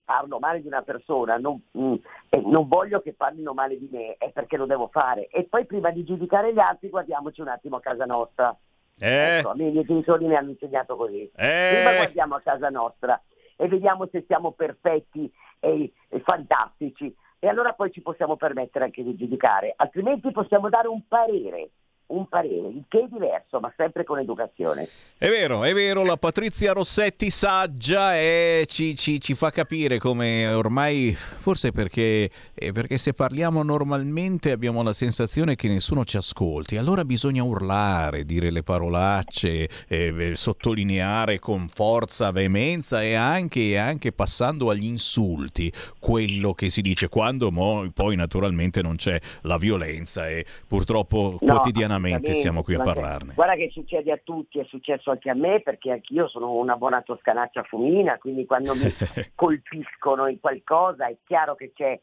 parlo male di una persona non, mm, e non voglio che parlino male di me, è perché lo devo fare e poi prima di giudicare gli altri guardiamoci un attimo a casa nostra. Eh. Ecco, a me i miei genitori mi hanno insegnato così. Eh. Prima guardiamo a casa nostra e vediamo se siamo perfetti e, e fantastici e allora poi ci possiamo permettere anche di giudicare, altrimenti possiamo dare un parere un parere, il che è diverso, ma sempre con educazione. È vero, è vero, la Patrizia Rossetti saggia e ci, ci, ci fa capire come ormai, forse perché, eh, perché, se parliamo normalmente abbiamo la sensazione che nessuno ci ascolti, allora bisogna urlare, dire le parolacce, eh, sottolineare con forza, veemenza e anche, anche, passando agli insulti quello che si dice, quando mo, poi naturalmente non c'è la violenza e purtroppo no. quotidianamente quotidianamente siamo qui a parlarne. Guarda che succede a tutti, è successo anche a me perché anch'io sono una buona toscanaccia fumina, quindi quando mi colpiscono in qualcosa è chiaro che c'è,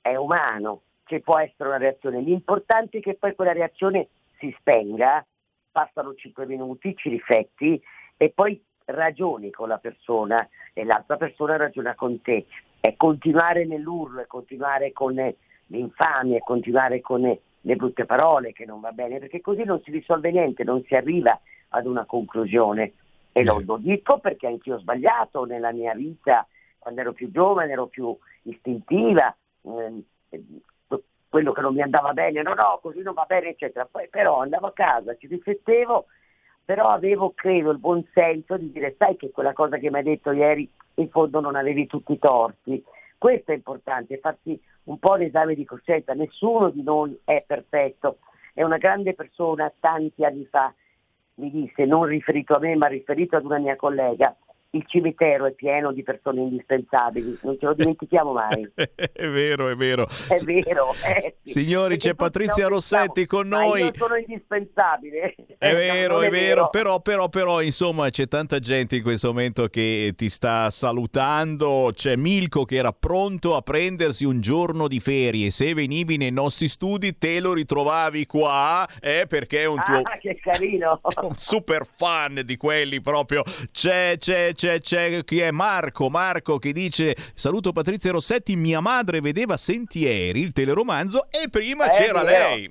è umano, ci può essere una reazione. L'importante è che poi quella reazione si spenga, passano 5 minuti, ci rifletti e poi ragioni con la persona e l'altra persona ragiona con te. È continuare nell'urlo, è continuare con l'infamia, è continuare con le brutte parole che non va bene, perché così non si risolve niente, non si arriva ad una conclusione. E lo, lo dico perché anch'io ho sbagliato nella mia vita, quando ero più giovane, ero più istintiva, eh, quello che non mi andava bene, no, no, così non va bene, eccetera. Poi però andavo a casa, ci riflettevo, però avevo, credo, il buon senso di dire, sai che quella cosa che mi hai detto ieri, in fondo non avevi tutti i torti. Questo è importante, farsi un po' l'esame di coscienza, nessuno di noi è perfetto. È una grande persona, tanti anni fa mi disse, non riferito a me ma riferito ad una mia collega, il cimitero è pieno di persone indispensabili, non ce lo dimentichiamo mai. è vero, è vero. È vero. Eh, sì. Signori, c'è Patrizia Rossetti con noi. Io sono indispensabile. È vero, è, è vero, vero, però, però, però, insomma, c'è tanta gente in questo momento che ti sta salutando. C'è Milko che era pronto a prendersi un giorno di ferie. Se venivi nei nostri studi, te lo ritrovavi qua, eh, perché è un tuo... Ah, che carino! un super fan di quelli proprio. C'è, c'è, c'è c'è, c'è chi è Marco, Marco che dice saluto Patrizia Rossetti, mia madre vedeva Sentieri, il teleromanzo e prima eh, c'era lei.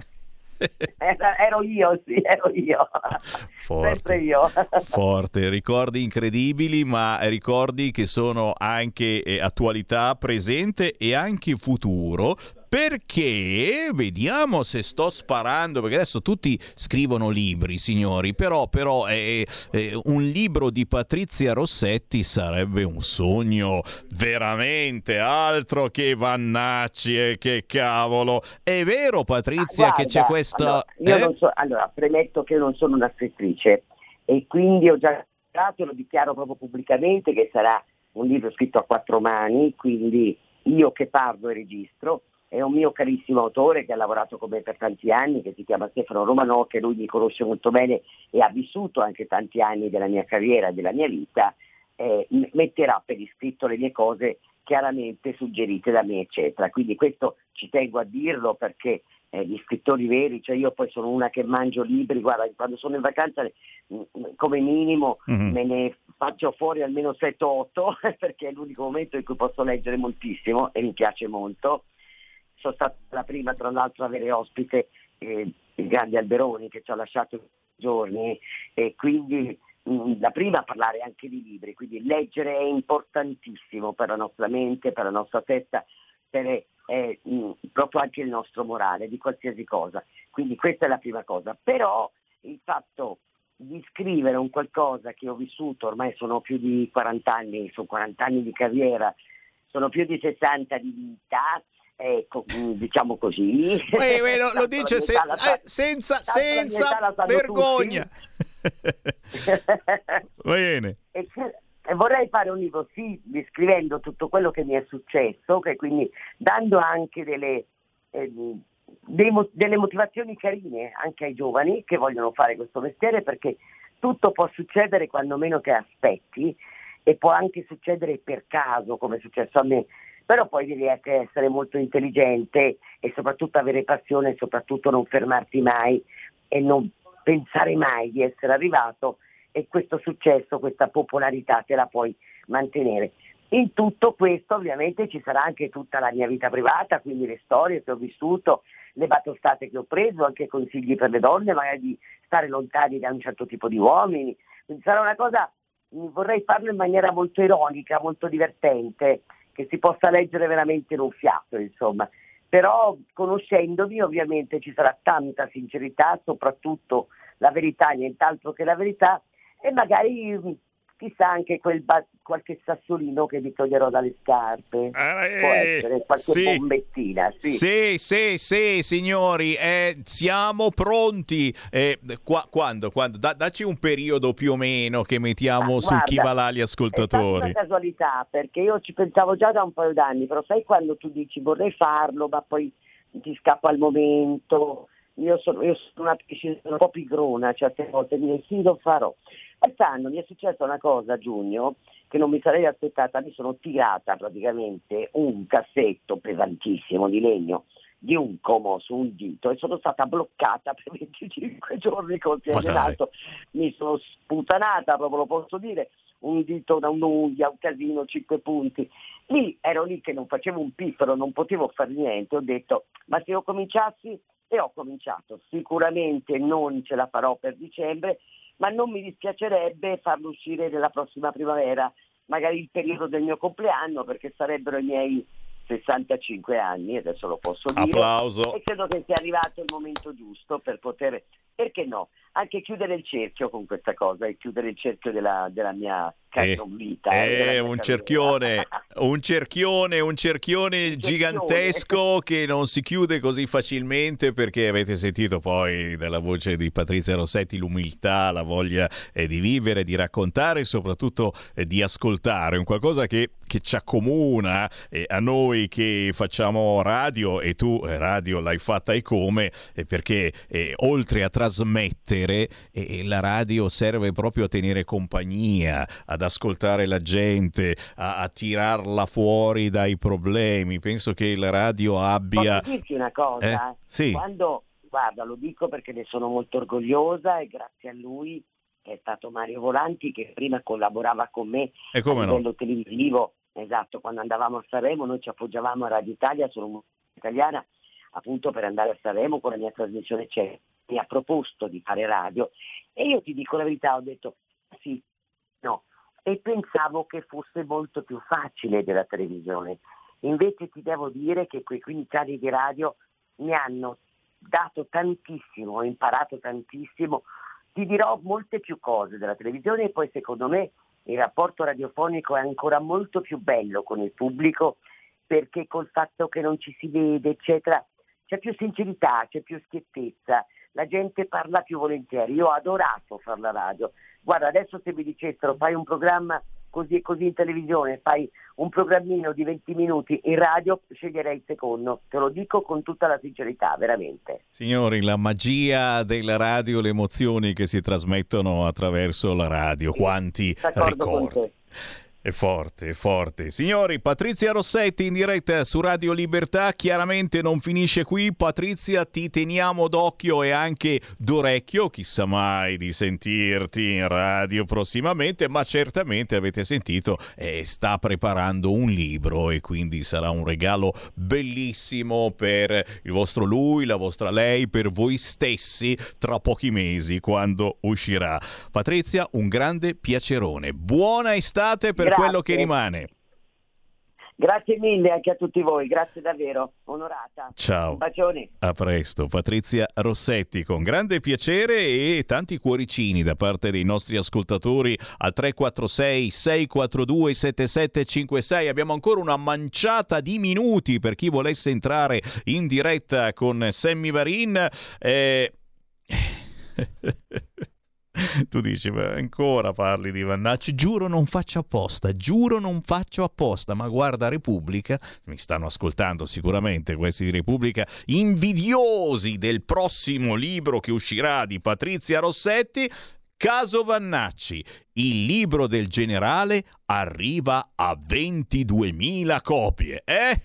ero io, sì, ero io. Forte, io. forte, ricordi incredibili, ma ricordi che sono anche eh, attualità presente e anche futuro perché vediamo se sto sparando, perché adesso tutti scrivono libri, signori, però, però eh, eh, un libro di Patrizia Rossetti sarebbe un sogno veramente altro che Vannacci e che cavolo. È vero Patrizia ah, guarda, che c'è questo... Allora, io eh? non so, allora, premetto che non sono una scrittrice e quindi ho già dato, lo dichiaro proprio pubblicamente che sarà un libro scritto a quattro mani, quindi io che parlo e registro è un mio carissimo autore che ha lavorato con me per tanti anni, che si chiama Stefano Romanò, che lui mi conosce molto bene e ha vissuto anche tanti anni della mia carriera della mia vita, eh, metterà per iscritto le mie cose chiaramente suggerite da me, eccetera. Quindi questo ci tengo a dirlo perché eh, gli scrittori veri, cioè io poi sono una che mangio libri, guarda, quando sono in vacanza come minimo mm-hmm. me ne faccio fuori almeno 7-8 perché è l'unico momento in cui posso leggere moltissimo e mi piace molto sono stata la prima tra l'altro a avere ospite eh, il grande Alberoni che ci ha lasciato giorni e quindi mm, la prima a parlare anche di libri, quindi leggere è importantissimo per la nostra mente, per la nostra testa, per eh, mh, mm, proprio anche il nostro morale di qualsiasi cosa. Quindi questa è la prima cosa. Però il fatto di scrivere un qualcosa che ho vissuto, ormai sono più di 40 anni, sono 40 anni di carriera, sono più di 60 di vita, Ecco, mm, diciamo così. Uè, uè, lo, lo dice se, eh, senza, senza vergogna. Bene. E, e vorrei fare un libro, sì, descrivendo tutto quello che mi è successo, che quindi dando anche delle, eh, dei, delle motivazioni carine anche ai giovani che vogliono fare questo mestiere, perché tutto può succedere quando meno che aspetti e può anche succedere per caso, come è successo a me però poi devi anche essere molto intelligente e soprattutto avere passione e soprattutto non fermarti mai e non pensare mai di essere arrivato e questo successo, questa popolarità te la puoi mantenere. In tutto questo ovviamente ci sarà anche tutta la mia vita privata, quindi le storie che ho vissuto, le batostate che ho preso, anche consigli per le donne, magari di stare lontani da un certo tipo di uomini. Quindi sarà una cosa, vorrei farlo in maniera molto ironica, molto divertente, che si possa leggere veramente in un fiato, insomma. Però conoscendomi ovviamente ci sarà tanta sincerità, soprattutto la verità, nient'altro che la verità, e magari chissà anche quel ba- qualche sassolino che vi toglierò dalle scarpe. Ah, eh, Può essere qualche sì. bombettina. Sì, sì, sì, sì signori, eh, siamo pronti. Eh, qua, quando? quando? Da, dacci un periodo più o meno che mettiamo ah, su guarda, chi va là gli ascoltatori. È una casualità, perché io ci pensavo già da un paio d'anni, però sai quando tu dici vorrei farlo, ma poi ti scappa il momento, io sono, io sono una sono un po' pigrona, certe volte mi dico sì lo farò. Quest'anno mi è successa una cosa a giugno che non mi sarei aspettata, mi sono tirata praticamente un cassetto pesantissimo di legno di un como su un dito e sono stata bloccata per 25 giorni in alto, mi sono sputanata, proprio lo posso dire, un dito da un'unghia, un casino, cinque punti. Lì ero lì che non facevo un piffero, non potevo fare niente, ho detto ma se io cominciassi? E ho cominciato, sicuramente non ce la farò per dicembre, ma non mi dispiacerebbe farlo uscire nella prossima primavera, magari il periodo del mio compleanno perché sarebbero i miei 65 anni, adesso lo posso dire. Applauso. E credo che sia arrivato il momento giusto per poter, perché no, anche chiudere il cerchio con questa cosa e chiudere il cerchio della, della mia eh, vita. Eh, un cerchione, un cerchione, un cerchione gigantesco che non si chiude così facilmente perché avete sentito poi dalla voce di Patrizia Rossetti l'umiltà, la voglia eh, di vivere, di raccontare e soprattutto eh, di ascoltare, un qualcosa che, che ci accomuna eh, a noi che facciamo radio e tu eh, radio l'hai fatta e come perché oltre a trasmettere la radio serve proprio a tenere compagnia, ad ascoltare la gente, a, a, tirarla fuori dai problemi. Penso che il radio abbia... Posso dirti una cosa? Eh? Sì. Quando, guarda, lo dico perché ne sono molto orgogliosa e grazie a lui è stato Mario Volanti che prima collaborava con me e come a livello no? televisivo. Esatto, quando andavamo a Sanremo noi ci appoggiavamo a Radio Italia, sono italiana, appunto per andare a Sanremo con la mia trasmissione c'è. Mi ha proposto di fare radio e io ti dico la verità, ho detto sì, no, e pensavo che fosse molto più facile della televisione. Invece ti devo dire che quei 15 anni di radio mi hanno dato tantissimo, ho imparato tantissimo, ti dirò molte più cose della televisione e poi secondo me il rapporto radiofonico è ancora molto più bello con il pubblico perché col fatto che non ci si vede, eccetera, c'è più sincerità, c'è più schiettezza, la gente parla più volentieri. Io ho adorato fare la radio, guarda adesso se mi dicessero fai un programma così e così in televisione, fai un programmino di 20 minuti in radio, sceglierei il secondo, te lo dico con tutta la sincerità, veramente. Signori, la magia della radio, le emozioni che si trasmettono attraverso la radio, quanti ricordi. È forte, è forte. Signori, Patrizia Rossetti in diretta su Radio Libertà. Chiaramente non finisce qui. Patrizia, ti teniamo d'occhio e anche d'orecchio. Chissà mai di sentirti in radio prossimamente, ma certamente avete sentito, eh, sta preparando un libro e quindi sarà un regalo bellissimo per il vostro lui, la vostra lei, per voi stessi tra pochi mesi quando uscirà. Patrizia, un grande piacerone. Buona estate per Grazie. quello che rimane. Grazie mille anche a tutti voi, grazie davvero, onorata. Ciao. Un bacione. A presto, Patrizia Rossetti, con grande piacere e tanti cuoricini da parte dei nostri ascoltatori al 346 642 7756. Abbiamo ancora una manciata di minuti per chi volesse entrare in diretta con Sammy Varin. Eh... Tu dici, ma ancora parli di Vannacci? Giuro non faccio apposta, giuro non faccio apposta, ma guarda Repubblica, mi stanno ascoltando sicuramente questi di Repubblica, invidiosi del prossimo libro che uscirà di Patrizia Rossetti, Caso Vannacci, il libro del generale arriva a 22.000 copie. Eh?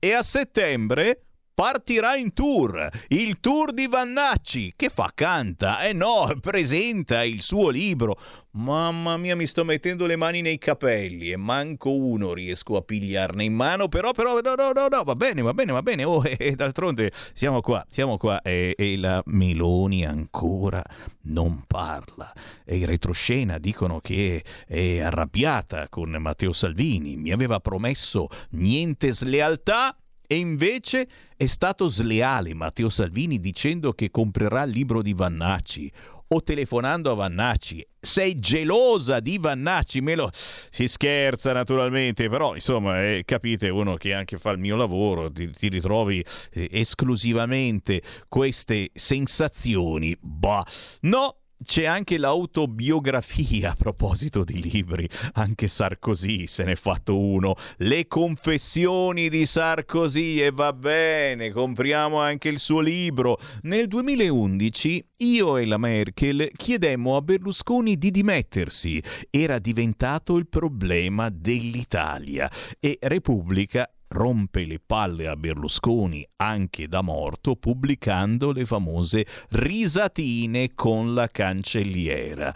E a settembre partirà in tour, il tour di Vannacci, che fa canta, eh no, presenta il suo libro. Mamma mia, mi sto mettendo le mani nei capelli e manco uno riesco a pigliarne in mano, però, però, no, no, no, no va bene, va bene, va bene, oh, e, e d'altronde siamo qua, siamo qua e, e la Meloni ancora non parla. E in retroscena dicono che è arrabbiata con Matteo Salvini, mi aveva promesso niente slealtà e invece è stato sleale Matteo Salvini dicendo che comprerà il libro di Vannacci o telefonando a Vannacci. Sei gelosa di Vannacci? Me lo... Si scherza naturalmente, però insomma, eh, capite, uno che anche fa il mio lavoro, ti, ti ritrovi eh, esclusivamente queste sensazioni. Bah, no, c'è anche l'autobiografia a proposito di libri, anche Sarkozy se n'è fatto uno, Le confessioni di Sarkozy e va bene, compriamo anche il suo libro. Nel 2011 io e la Merkel chiedemmo a Berlusconi di dimettersi, era diventato il problema dell'Italia. E Repubblica rompe le palle a Berlusconi anche da morto pubblicando le famose risatine con la cancelliera.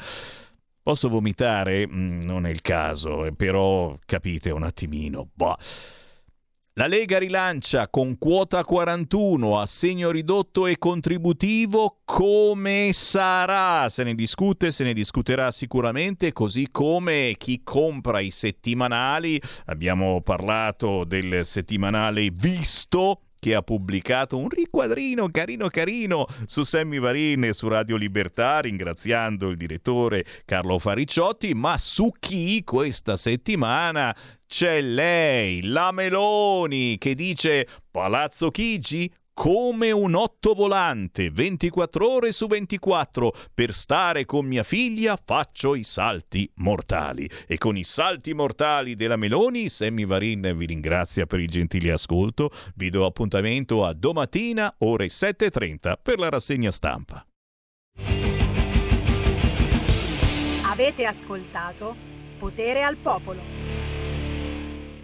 Posso vomitare? Mm, non è il caso, eh, però capite un attimino. Boh. La Lega rilancia con quota 41, assegno ridotto e contributivo come sarà? Se ne discute, se ne discuterà sicuramente, così come chi compra i settimanali. Abbiamo parlato del settimanale Visto che ha pubblicato un riquadrino carino carino su Sammy Varin e su Radio Libertà, ringraziando il direttore Carlo Fariciotti, ma su chi questa settimana c'è lei, la Meloni, che dice Palazzo Chigi? Come un ottovolante 24 ore su 24 per stare con mia figlia faccio i salti mortali. E con i salti mortali della Meloni Sammy Varin vi ringrazia per il gentile ascolto. Vi do appuntamento a domattina ore 7.30 per la rassegna stampa. Avete ascoltato Potere al Popolo